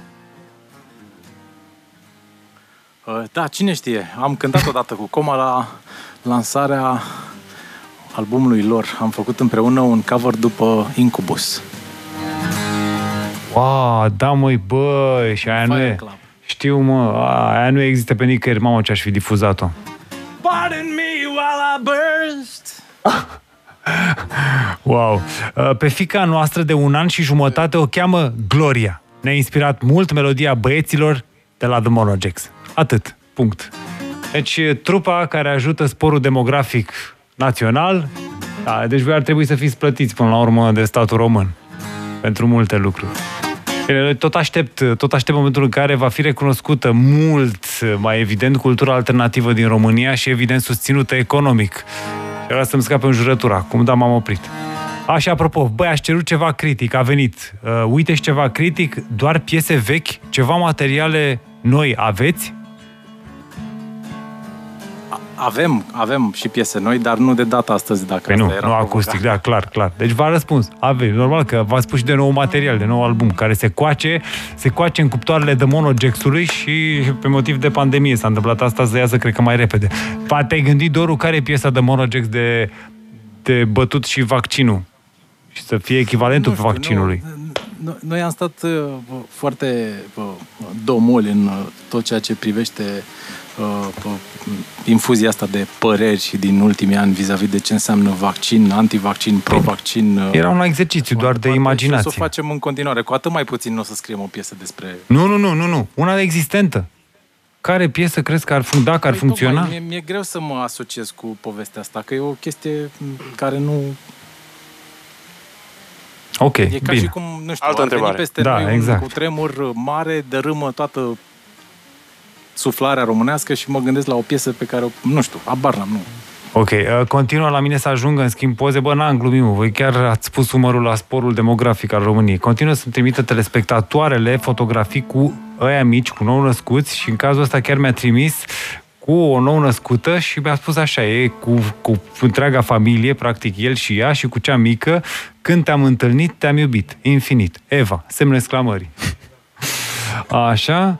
Uh, Da, cine știe? Am cântat odată cu Coma la lansarea albumului lor. Am făcut împreună un cover după Incubus. Wow, da măi, bă, și aia nu Fire e... Club. Știu, mă, a, aia nu există pe nicăieri. Mamă, ce aș fi difuzat-o. Pardon me while I burst. Wow. Uh, Pe fica noastră de un an și jumătate o cheamă Gloria. Ne-a inspirat mult melodia băieților de la The Monojax. Atât. Punct. Deci, trupa care ajută sporul demografic național, da, deci voi ar trebui să fiți plătiți până la urmă de statul român pentru multe lucruri. Bine, Tot aștept, tot aștept momentul în care va fi recunoscută mult mai evident cultura alternativă din România și evident susținută economic. Și vreau să-mi scape în jurătura acum, dar m-am oprit. Așa, apropo, băi, aș cerut ceva critic, a venit. Uh, uite și ceva critic, doar piese vechi, ceva materiale noi aveți? Avem, avem și piese noi, dar nu de data astăzi, dacă Păi asta nu, era nu provocarea. acustic, da, clar, clar. Deci v-a răspuns. Aveți, normal că v-ați spus și de nou material, de nou album, care se coace, se coace în cuptoarele de monojacksului și pe motiv de pandemie s-a întâmplat asta să iasă, cred că mai repede. Pa, te-ai gândit, Doru, care e piesa de monojacks de, de bătut și vaccinul? Și să fie echivalentul Nu știu, vaccinului. Nu, no- noi am stat uh, foarte uh, domoli în uh, tot ceea ce privește uh, uh, infuzia asta de păreri din ultimii ani vis-a-vis de ce înseamnă vaccin, antivaccin, provaccin. uh, Era un exercițiu doar de departe, Și o imaginație. să o facem în continuare. Cu atât mai puțin nu o să scriem o piesă despre... Nu, nu, nu, nu, nu. Una existentă. Care piesă crezi că ar, fun- dacă ar Păi, funcționa? Tocmai, mie, mi-e greu să mă asociez cu povestea asta, că e o chestie m, care nu... Ok, E ca bine. și cum, nu știu, Altă ar veni întrebare. peste Da, noi exact. un cutremur mare, dărâmă toată suflarea românească și mă gândesc la o piesă pe care, o, nu știu, abar n-am, nu. Ok, uh, continuă la mine să ajungă în schimb poze. Bă, n-am glumit, mă. Voi chiar ați pus umărul la sporul demografic al României. Continuă să-mi trimită telespectatoarele fotografii cu ăia mici, cu nou născuți și în cazul ăsta chiar mi-a trimis cu o nou născută și mi-a spus așa, e cu, cu întreaga familie, practic el și ea și cu cea mică, când te-am întâlnit, te-am iubit, infinit. Eva, semnul exclamării. Așa.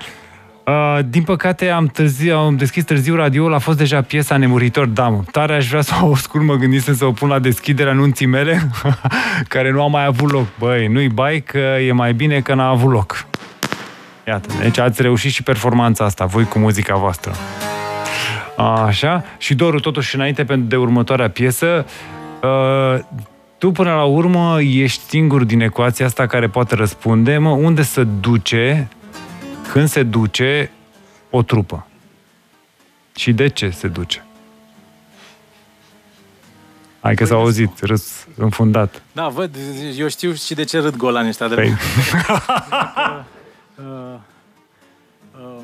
Uh, din păcate am, târziu, am deschis târziu radioul, a fost deja piesa Nemuritor Damă. Tare aș vrea să o ascult, mă gândisem să o pun la deschiderea anunții mele, care nu a mai avut loc. Băi, nu-i bai că e mai bine că n-a avut loc. Iată, deci ați reușit și performanța asta, voi cu muzica voastră. Așa, și Doru, totuși înainte pentru de următoarea piesă, uh, tu până la urmă ești singur din ecuația asta care poate răspunde, mă, unde se duce când se duce o trupă? Și de ce se duce? Hai că s-a auzit, râs înfundat. Da, văd, eu știu și de ce râd golanii ăștia de Păi, uh, uh,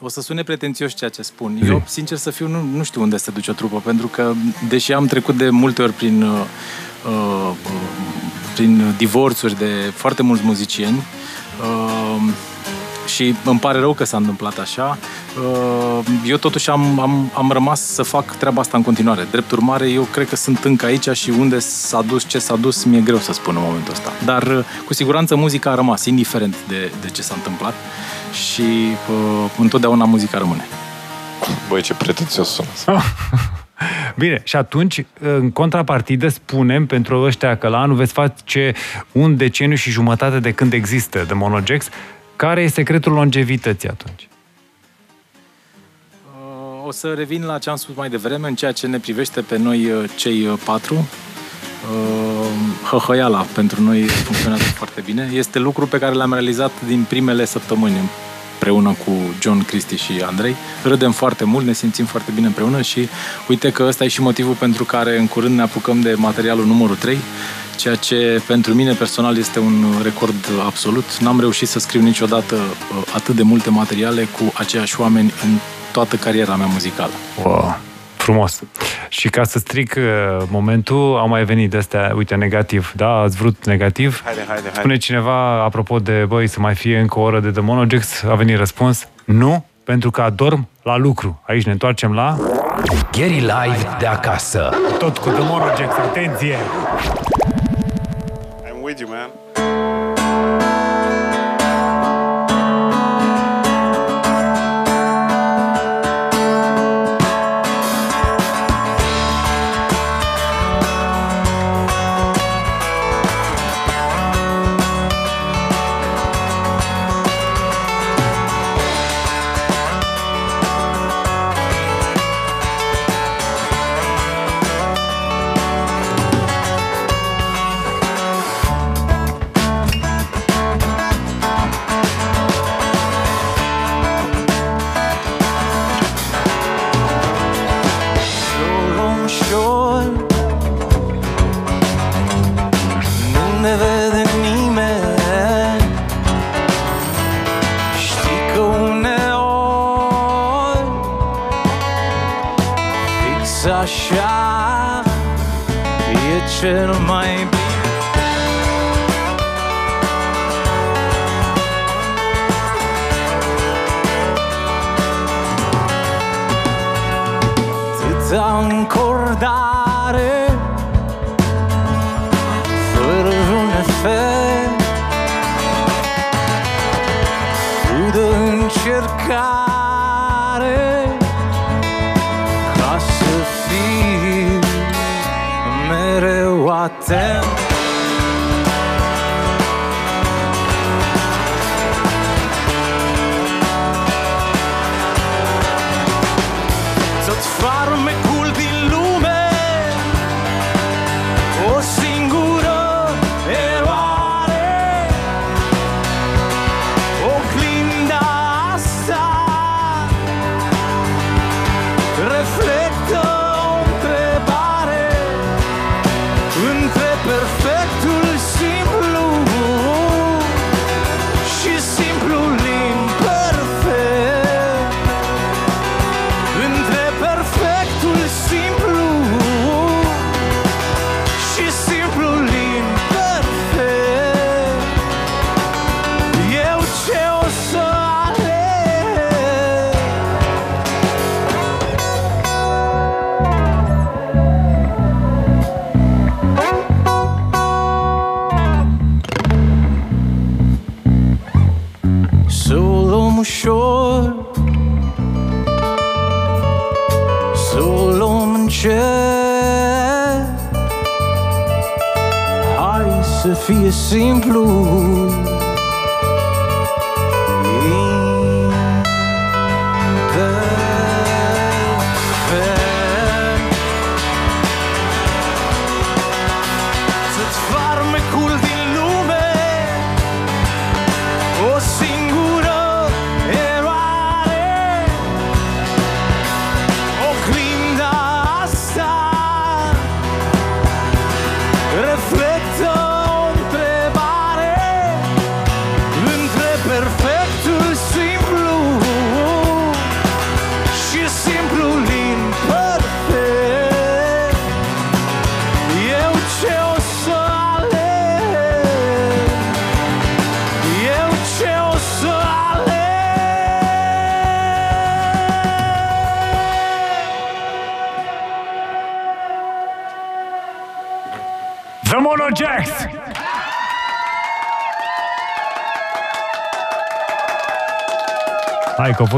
o să sune pretențios ceea ce spun. Eu, sincer să fiu, nu, nu știu unde se duce o trupă, pentru că, deși am trecut de multe ori prin, uh, uh, prin divorțuri de foarte mulți muzicieni, uh, și îmi pare rău că s-a întâmplat așa. Uh, Eu totuși am, am, am rămas să fac treaba asta în continuare. Drept urmare, eu cred că sunt încă aici și unde s-a dus, ce s-a dus, mi-e greu să spun în momentul ăsta. Dar uh, cu siguranță muzica a rămas, indiferent de, de ce s-a întâmplat și uh, întotdeauna muzica rămâne. Băi, ce pretențios sună asta. Bine, și atunci, în contrapartidă, spunem pentru ăștia că la anul veți face un deceniu și jumătate de când există de Monogex. Care e secretul longevității atunci? Uh, O să revin la ce am spus mai devreme în ceea ce ne privește pe noi uh, cei uh, patru. Uh, Hăhăiala pentru noi funcționează foarte bine. Este lucru pe care l-am realizat din primele săptămâni împreună cu John, Cristi și Andrei. Râdem foarte mult, ne simțim foarte bine împreună și uite că ăsta e și motivul pentru care în curând ne apucăm de materialul numărul 3, ceea ce pentru mine personal este un record absolut. N-am reușit să scriu niciodată uh, atât de multe materiale cu aceiași oameni în toată cariera mea muzicală. Wow, frumos. Și ca să stric uh, momentul, au mai venit de astea, uite, negativ. Da, ați vrut negativ? Haide, haide, haide. Spune cineva, apropo de, băi, să mai fie încă o oră de The Monogex, a venit răspuns, nu, pentru că adorm la lucru. Aici ne întoarcem la Gary Live de acasă. tot cu The Monogex, atenție! you, man.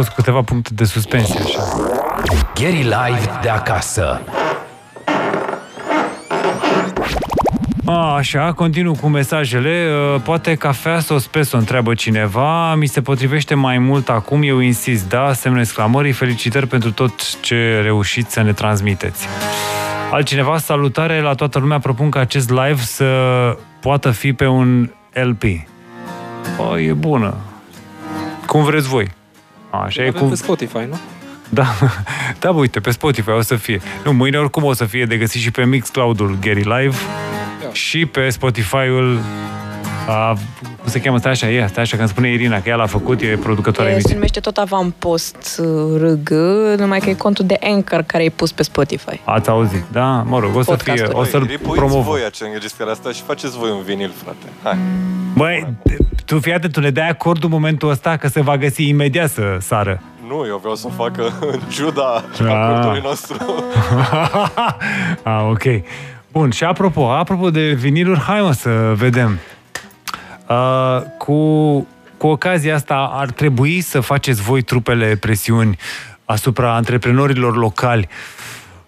Fost câteva puncte de suspensie așa. Gary Live de acasă. A, așa, continuu cu mesajele. Uh, Poate cafea sau espresso, întreabă cineva. Mi se potrivește mai mult acum, eu insist, da? Semne exclamării, felicitări pentru tot ce reușiți să ne transmiteți. Altcineva, salutare la toată lumea, propun ca acest live să poată fi pe un LP. O, e bună. Cum vreți voi. Așa e Avem cum... pe Spotify, nu? Da, da, bă, uite, pe Spotify o să fie. Nu, mâine oricum o să fie de găsit și pe Mixcloud-ul Gary Live Da. și pe Spotify-ul a, cum se cheamă, stai așa, e, stai așa, că îmi spune Irina, că ea l-a făcut, e producătoarea E, se emisiunii. numește tot Avampost uh, RG, numai că e contul de Anchor care e pus pe Spotify. Ați auzit, da? Mă rog, o să fie, Podcasturi. o să-l Ripuiți promovăm. voi ce înregistrarea asta și faceți voi un vinil, frate. Hai. Băi, tu fii atent, tu ne dai acordul în momentul ăsta că se va găsi imediat să sară. Nu, eu vreau să o facă în ciuda Ah. acordului nostru. ah, ok. Bun, și apropo, apropo de viniluri, hai mă să vedem. Uh, cu, cu ocazia asta ar trebui să faceți voi trupele presiuni asupra antreprenorilor locali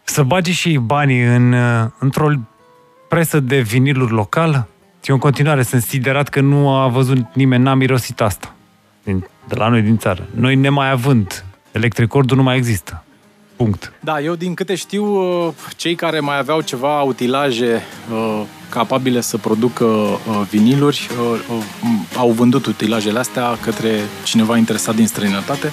să bage și ei banii în, uh, într-o presă de viniluri locală? Eu în continuare sunt siderat că nu a văzut nimeni, n-a mirosit asta. Din, de la noi din țară. Noi nemai având, electricordul nu mai există. Punct. Da, eu din câte știu, uh, cei care mai aveau ceva utilaje uh, capabile să producă uh, viniluri uh, uh, au vândut utilajele astea către cineva interesat din străinătate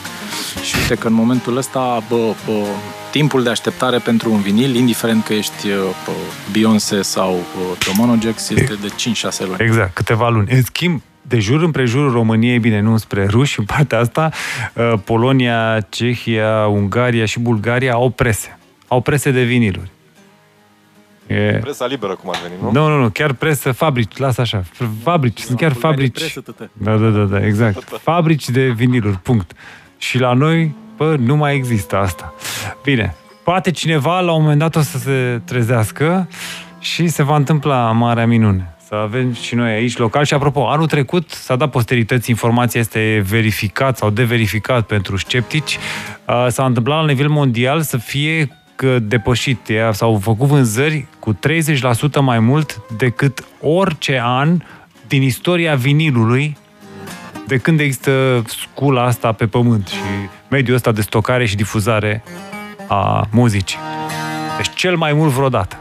și uite că în momentul ăsta bă, bă, timpul de așteptare pentru un vinil, indiferent că ești uh, bă, Beyoncé sau uh, The Monojax, este de 5-6 luni. Exact, câteva luni. În schimb, de jur împrejurul României, bine, nu spre ruși, în partea asta, uh, Polonia, Cehia, Ungaria și Bulgaria au prese. Au prese de viniluri. E... Presa liberă, cum ar veni, nu? Nu, nu, nu, chiar presă, fabrici, lasă așa. Fabrici, sunt chiar Bulgaria e fabrici. presă, tătă. Da, da, da, da, exact. Fabrici de viniluri, punct. Și la noi, bă, nu mai există asta. Bine, poate cineva la un moment dat o să se trezească și se va întâmpla marea minune. Să avem și noi aici local. Și apropo, anul trecut s-a dat posterității, informația este verificat sau deverificat pentru sceptici. Uh, S-a întâmplat la nivel mondial să fie că depășit, ea- s-au făcut vânzări cu 30% mai mult decât orice an din istoria vinilului de când există scula asta pe pământ și mediul ăsta de stocare și difuzare a muzicii. Deci cel mai mult vreodată.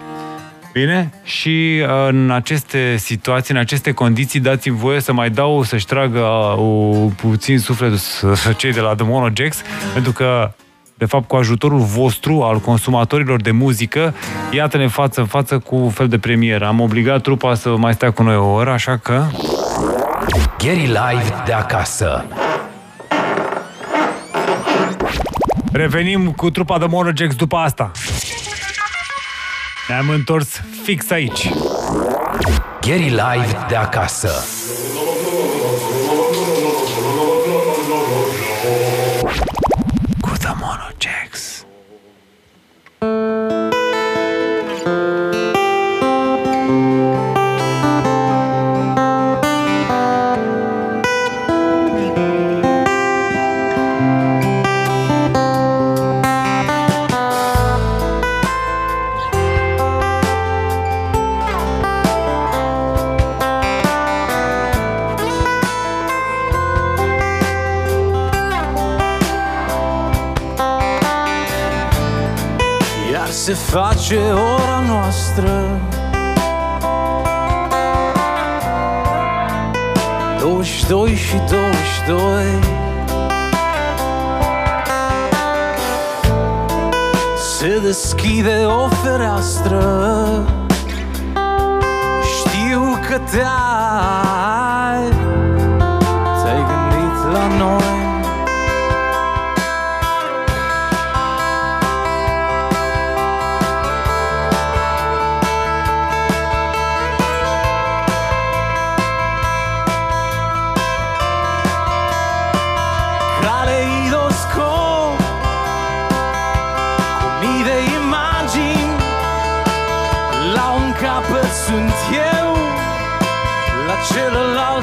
Bine? Și uh, în aceste situații, în aceste condiții, dați-mi voie să mai dau, să-și tragă uh, o, puțin sufletul s- cei de la The Monojax, pentru că de fapt, cu ajutorul vostru, al consumatorilor de muzică, iată-ne față în față cu un fel de premieră. Am obligat trupa să mai stea cu noi o oră, așa că... Gary Live de acasă. Revenim cu trupa de Monojax după asta. Ne-am întors fix aici. Gary Live de acasă. Se face ora noastră. 22 și 22 Se deschide o fereastră. Știu că te-ai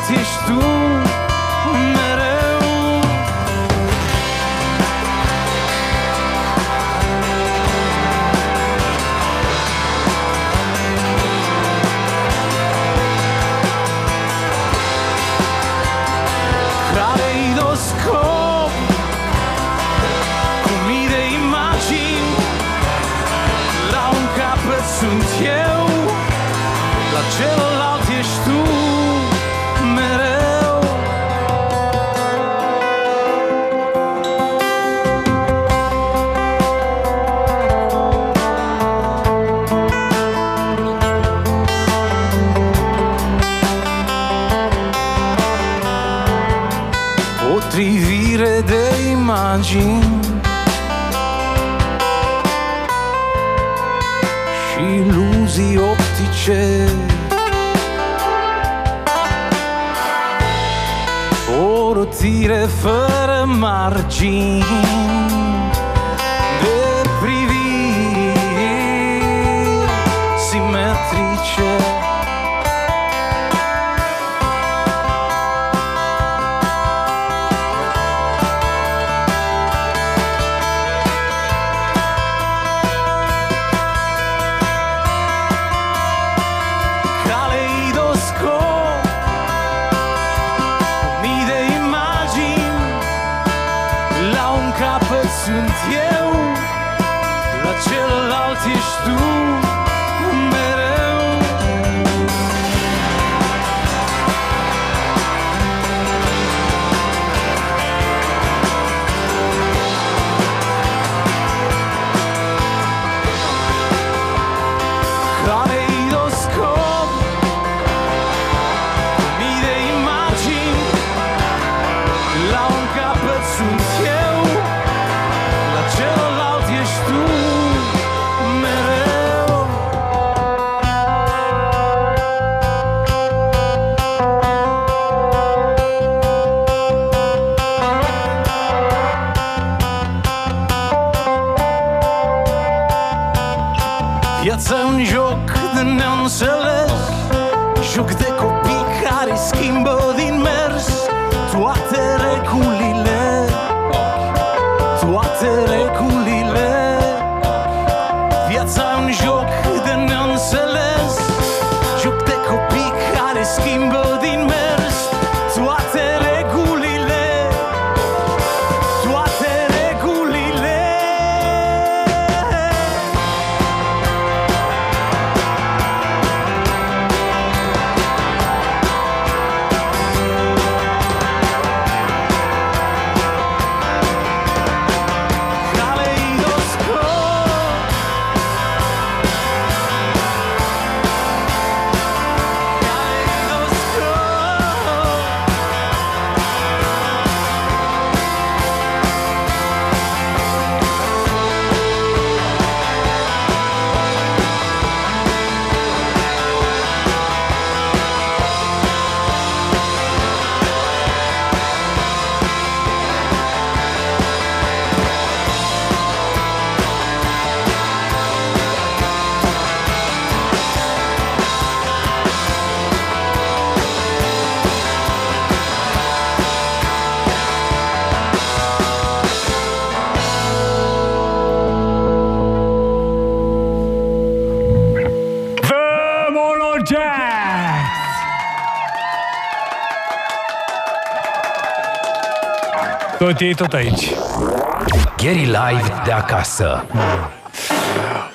existo. jeans Tot ei, tot aici. Gary Live de acasă.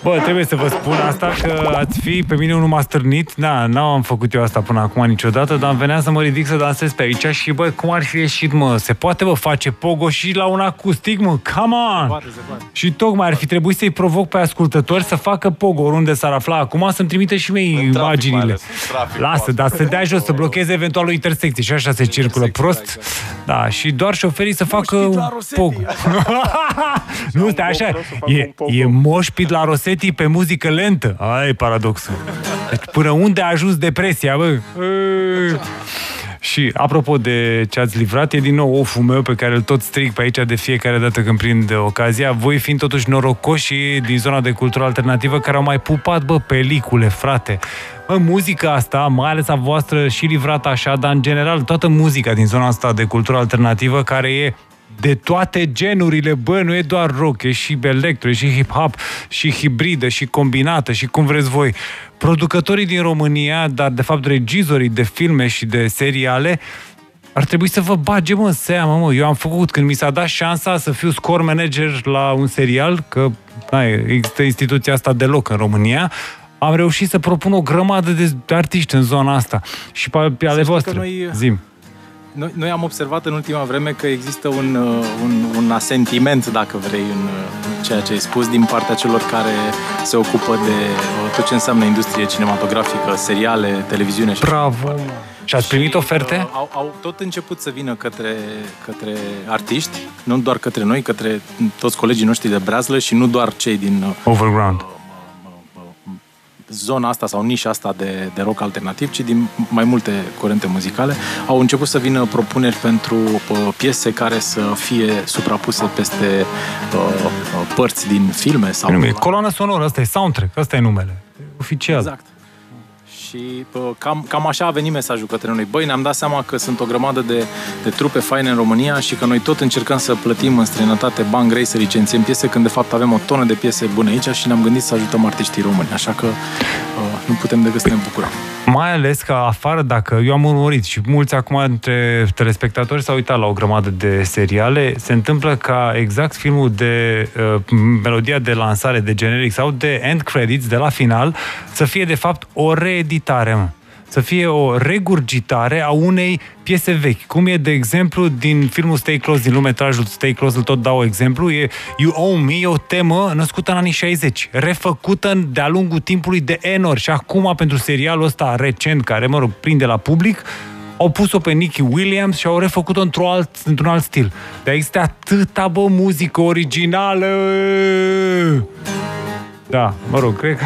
Bă, trebuie să vă spun asta că ați fi, pe mine unul m-a stârnit. Da, n-am făcut eu asta până acum niciodată, dar îmi venea să mă ridic să dansez pe aici și, bă, cum ar fi ieșit, mă? Se poate, bă, face pogo și la un acustic, mă? Come on! Poate, se poate. Și tocmai ar fi trebuit să-i provoc pe ascultători să facă pogo oriunde s-ar afla acum, să-mi trimite și mie În trafic, mai imaginile. ales, în trafic, Lasă, poate. dar să dea jos, să blocheze eventual o intersecție și așa se circulă prost. exact. Da, și doar șoferii să facă Moșpit la un Rosetti. pogo. nu, stai așa, GoPro să facă e, un pogo. e moșpit la Rosetti pe muzică lentă. Aia e paradoxul. Deci până unde a ajuns depresia, bă? Ei. Și apropo de ce ați livrat, e din nou oful meu pe care îl tot stric pe aici de fiecare dată când prind ocazia. Voi fiind totuși norocoși din zona de cultură alternativă care au mai pupat, bă, pelicule, frate. Bă, muzica asta, mai ales a voastră și livrată așa, dar în general toată muzica din zona asta de cultură alternativă care e de toate genurile, bă, nu e doar rock, e și electro, e și hip-hop, și hibridă, și combinată, și cum vreți voi. Producătorii din România, dar de fapt regizorii de filme și de seriale, ar trebui să vă bage, mă, în seamă, mă. Eu am făcut, când mi s-a dat șansa să fiu score manager la un serial, că na, există instituția asta deloc în România, am reușit să propun o grămadă de artiști în zona asta. Și pe, pe ale știți că voastre. noi- Zim. Noi, noi am observat în ultima vreme că există un, uh, un, un asentiment, dacă vrei, în uh, ceea ce ai spus, din partea celor care se ocupă de uh, tot ce înseamnă industrie cinematografică, seriale, televiziune și Bravo! Și ați primit oferte? Uh, au, au tot început să vină către, către artiști, nu doar către noi, către toți colegii noștri de breazlă și nu doar cei din uh, Overground. Zona asta sau nișa asta de, de rock alternativ, ci din mai multe curente muzicale. Au început să vină propuneri pentru uh, piese care să fie suprapuse peste uh, uh, părți din filme sau... Nu, e coloană sonoră, asta e soundtrack, asta e numele. Oficial. Exact. Și uh, cam, cam așa a venit mesajul către noi. Băi, ne-am dat seama că sunt o grămadă de, de trupe faine în România și că noi tot încercăm să plătim în străinătate bani grei să licențiem piese, când de fapt avem o tonă de piese bune aici și ne-am gândit să ajutăm artiștii români. Așa că uh, nu putem decât să ne bucurăm. Mai ales că afară, dacă eu am urmărit și mulți acum dintre telespectatori s-au uitat la o grămadă de seriale, se întâmplă ca exact filmul de uh, melodia de lansare, de generic sau de end credits, de la final, să fie de fapt o reeditare, mă. Să fie o regurgitare a unei piese vechi. Cum e, de exemplu, din filmul Stay Close, din lumetrajul Stay Close, îl tot dau exemplu, e You Owe Me, e o temă născută în anii 60, refăcută în- de-a lungul timpului de Enor și acum pentru serialul ăsta recent, care, mă rog, prinde la public, au pus-o pe Nicky Williams și au refăcut-o într-un alt, într-un alt stil. Dar există atâta, bă, muzică originală! Da, mă rog, cred că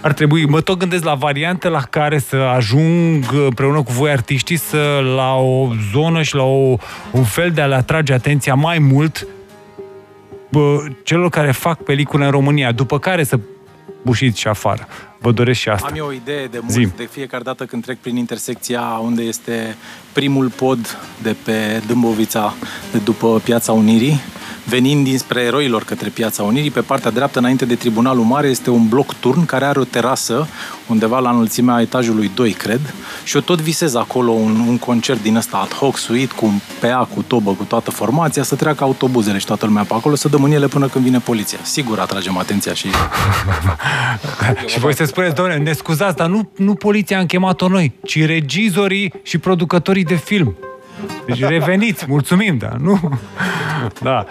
ar trebui, mă tot gândesc la variante la care să ajung împreună cu voi artiștii să la o zonă și la o, un fel de a le atrage atenția mai mult bă, celor care fac pelicule în România, după care să bușiți și afară. Vă doresc și asta. Am eu o idee de mult, Zim. de fiecare dată când trec prin intersecția unde este primul pod de pe Dâmbovița, de după Piața Unirii, venind dinspre eroilor către Piața Unirii, pe partea dreaptă, înainte de Tribunalul Mare, este un bloc turn care are o terasă undeva la înălțimea etajului 2, cred, și eu tot visez acolo un, un concert din ăsta ad hoc, suit, cu un PA, cu tobă, cu toată formația, să treacă autobuzele și toată lumea pe acolo, să dăm în ele până când vine poliția. Sigur atragem atenția și Și voi să spuneți, domnule, ne scuzați, dar nu, nu poliția am chemat-o noi, ci regizorii și producătorii de film. Deci reveniți, mulțumim, da, nu? Da,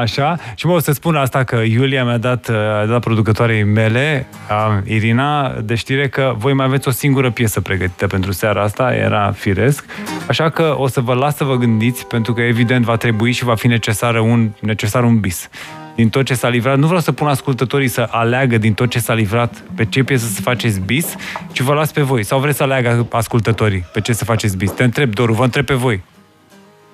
așa. Și mă, o să spun asta că Iulia mi-a dat, a dat producătoarei mele, a, Irina, de știre că voi mai aveți o singură piesă pregătită pentru seara asta, era firesc. Așa că o să vă las să vă gândiți, pentru că evident va trebui și va fi necesar un, necesar un bis din tot ce s-a livrat. Nu vreau să pun ascultătorii să aleagă din tot ce s-a livrat pe ce piesă să faceți bis, ci vă las pe voi. Sau vreți să aleagă ascultătorii pe ce să faceți bis? Te întreb, Doru, vă întreb pe voi.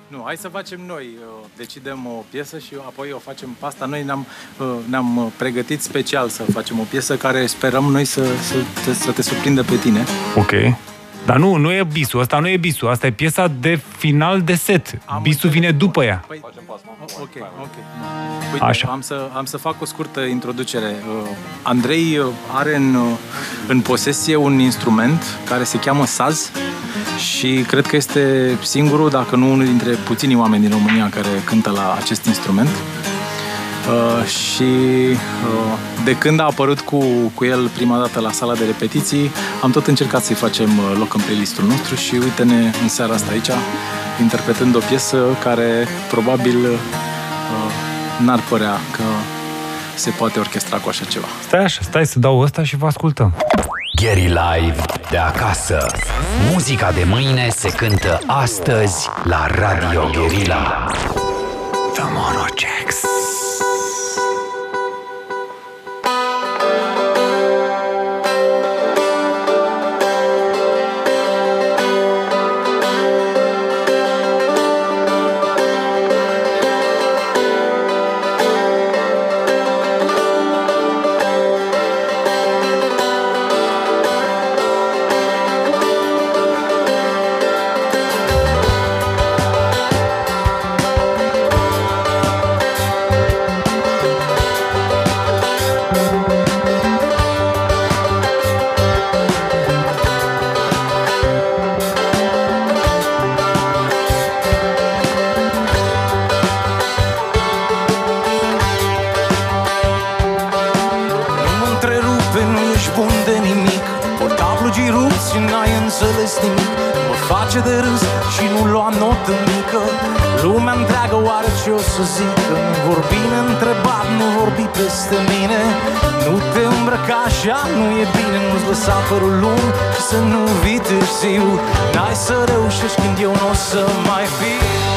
Nu, hai să facem noi. uh, Decidem o piesă și apoi o facem pe asta. Noi ne-am, uh, ne-am uh, pregătit special să facem o piesă care sperăm noi să, să, te, să te surprindă pe tine. Ok. Dar nu, nu e bisul, asta nu e bisul, asta e piesa de final de set. bisul vine după ea. Păi, ok, ok. Uite, Așa. Am, să, am să fac o scurtă introducere. Uh, Andrei uh, are în, uh, în posesie un instrument care se cheamă saz și cred că este singurul, dacă nu unul dintre puținii oameni din România care cântă la acest instrument. Uh, și uh, de când a apărut cu, cu el prima dată la sala de repetiții, am tot încercat să-i facem uh, loc în playlistul nostru și uite-ne în seara asta aici, interpretând o piesă care probabil uh, n-ar părea că se poate orchestra cu așa ceva. Stai așa, stai să dau ăsta și vă ascultăm. Gary Live de acasă. Muzica de mâine se cântă astăzi la Radio Guerilla. The Monojax. Nu oare ce o să zică Nu vorbi neîntrebat, nu vorbi peste mine. Nu te îmbrăca așa, nu e bine Nu-ți lăsa părul lung și să nu vii târziu. N-ai să reușești când eu nu o să mai fiu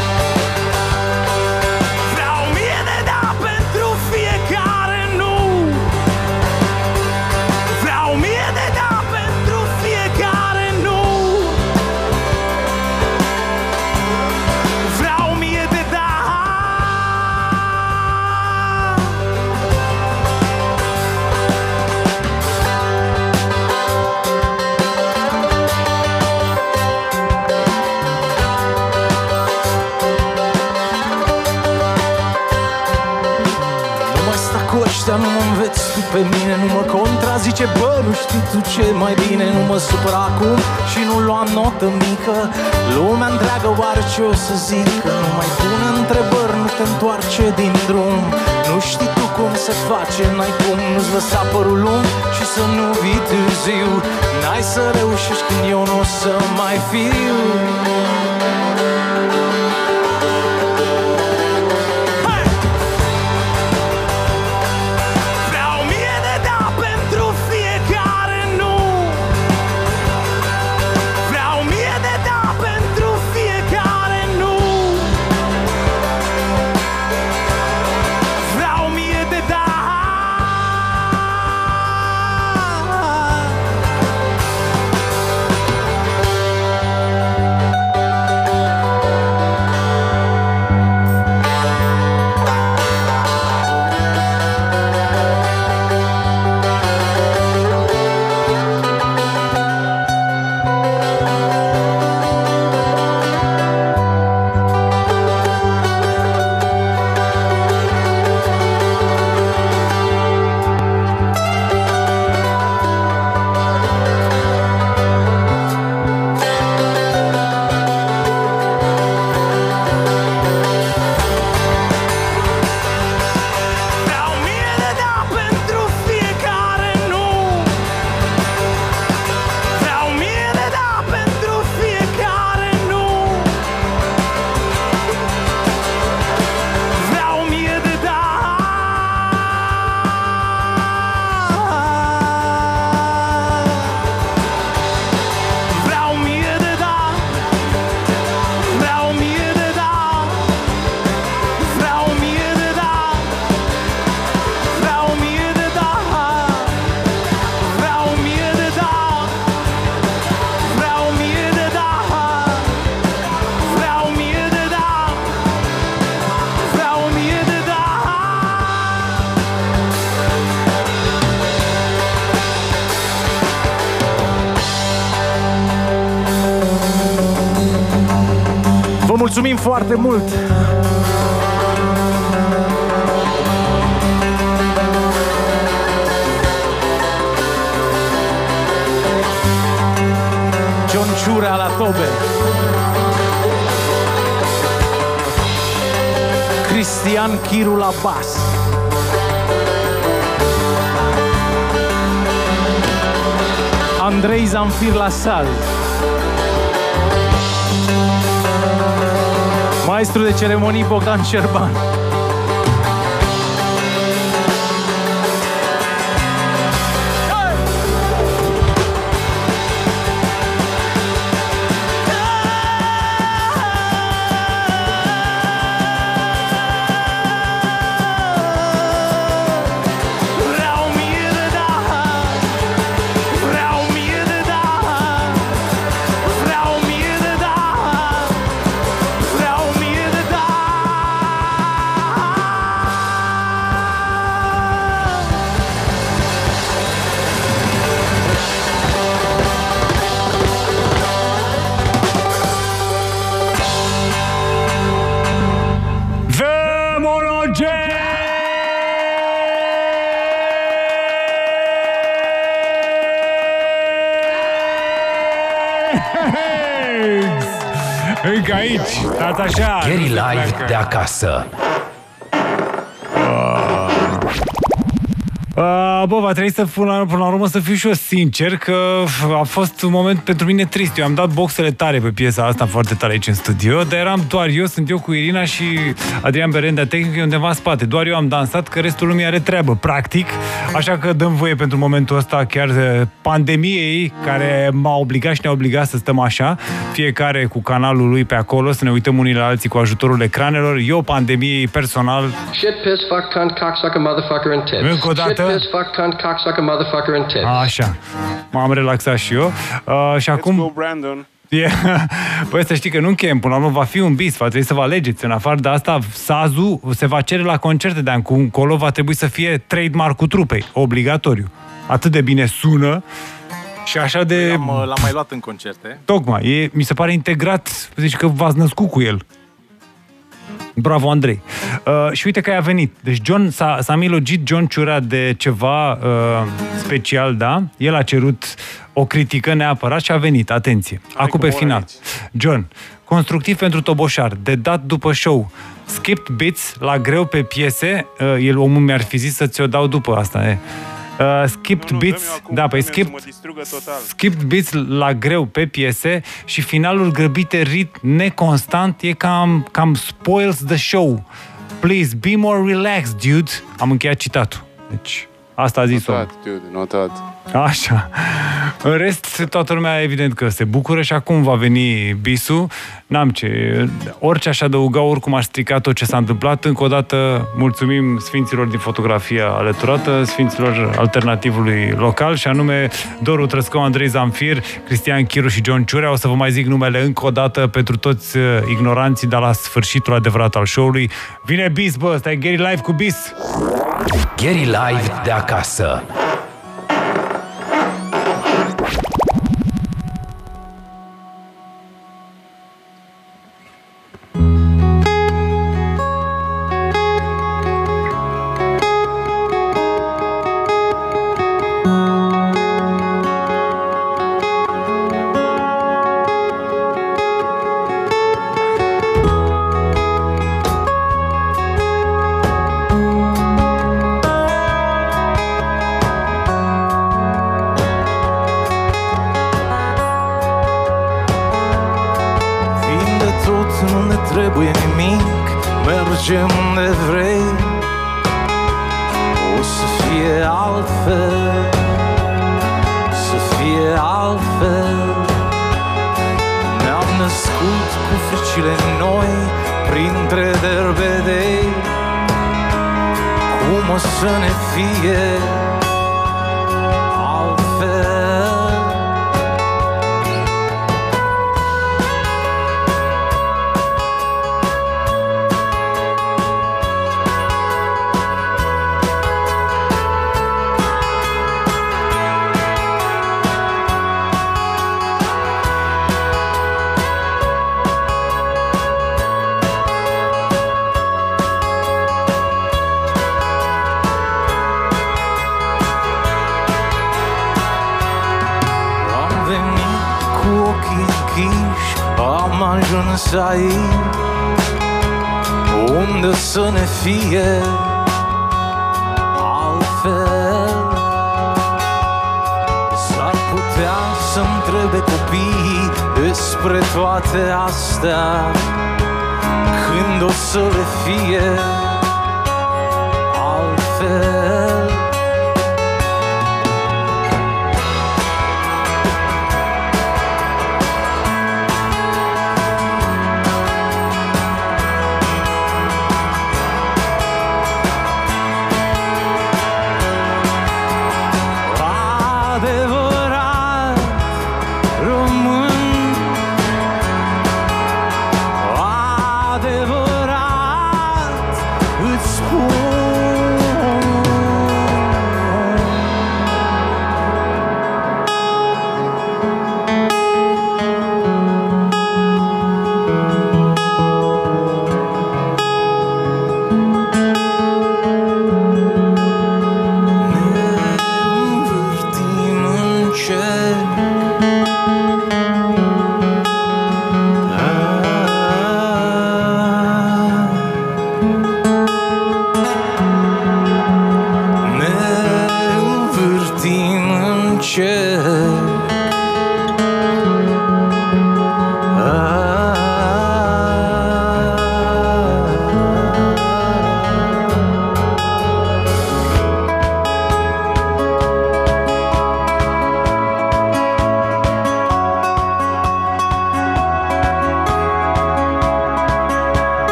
contrazice, bă, nu știi tu ce mai bine Nu mă supăra acum. Și nu lua notă mică. Lumea întreagă oare ce o să zică? Nu mai pune întrebări, nu te întoarce din drum. Nu știi tu cum se face, n-ai cum Nu-ți lăsa părul lung și să nu vii târziu. N-ai să reușești când eu nu o să mai fiu Mulțumim foarte mult! John Ciura la tobe. Cristian Chiru la bas. Andrei Zamfir la sal Maestru de ceremonii Bogdan Șerban așa. Gary nu se Live pleacă. de acasă. Bă, va trebui să până la, până la urmă să fiu și eu sincer că a fost un moment pentru mine trist. Eu am dat boxele tare pe piesa asta foarte tare aici în studio, dar eram doar eu, sunt eu cu Irina și Adrian Berenda tehnic e undeva în spate. Doar eu am dansat, că restul lumii are treabă, practic. Așa că dăm voie pentru momentul ăsta chiar eh, pandemiei care m-a obligat și ne-a obligat să stăm așa, fiecare cu canalul lui pe acolo, să ne uităm unii la alții cu ajutorul ecranelor. Eu pandemiei personal Shit, piss, fuck, cunt, cocksucker, motherfucker, and tits. Încă o dată. Shit, piss, fuck, cunt, cocksucker, motherfucker, and tits. Așa. M-am relaxat și eu. Uh, și Let's acum... go, Brandon. E, Păi să știi că nu încheiem, până la urmă va fi un bis, va trebui să vă alegeți. În afară de asta, Sazu se va cere la concerte de încolo, va trebui să fie trademark-ul trupei, obligatoriu. Atât de bine sună și așa de... L-am, uh, l-am mai luat în concerte. Tocmai, e, mi se pare integrat, zici că v-ați născut cu el. Bravo, Andrei. Uh, și uite că ai venit. Deci John, s-a, s-a milogit John Ciura de ceva uh, special, da? El a cerut o critică neapărat și a venit. Atenție. Acum pe comor final. aici. John, constructiv pentru Toboșar, de dat după show, skipped beats la greu pe piese, uh, el omul mi-ar fi zis să ți-o dau după asta, e. Uh, skipped Nu, nu, dă-mi beats, acum, da, păi dă-mi să skip, mă distrugă total. skip beats la greu pe piese și finalul grăbite rit neconstant e cam, cam spoils the show. Please, be more relaxed, dude. Am încheiat citatul. Deci, asta a zis omul. Notat, dude, notat. Așa. În rest, toată lumea evident că se bucură și acum va veni bisul. N-am ce. Orice aș adăuga, oricum aș strica tot ce s-a întâmplat. Încă o dată mulțumim sfinților din fotografia alăturată, sfinților alternativului local și anume Doru Trăscău, Andrei Zamfir, Cristian Chiru și John Ciurea. O să vă mai zic numele încă o dată pentru toți uh, ignoranții, dar la sfârșitul adevărat al show-ului. Vine bis, bă, ăsta e Gary Live cu bis. Gary Live de acasă.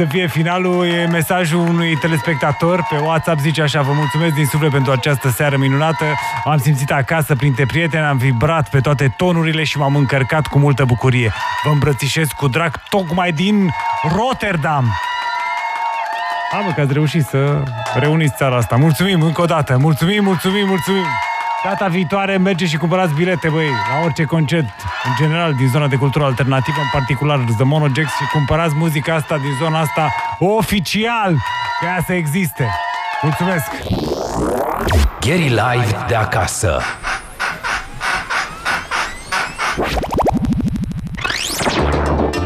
Să fie finalul, e mesajul unui telespectator pe WhatsApp, zice așa, vă mulțumesc din suflet pentru această seară minunată, am simțit acasă printre prieteni, am vibrat pe toate tonurile și m-am încărcat cu multă bucurie. Vă îmbrățișez cu drag tocmai din Rotterdam. Am că ați reușit să reuniți țara asta. Mulțumim încă o dată, mulțumim, mulțumim, mulțumim. Data viitoare mergeți și cumpărați bilete, băi, la orice concert, în general, din zona de cultură alternativă, în particular The Monojax și cumpărați muzica asta din zona asta oficial, ca ea să existe. Mulțumesc! Gary Live de acasă.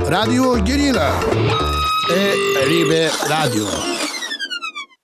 Radio Guerilla. E Ribe Radio.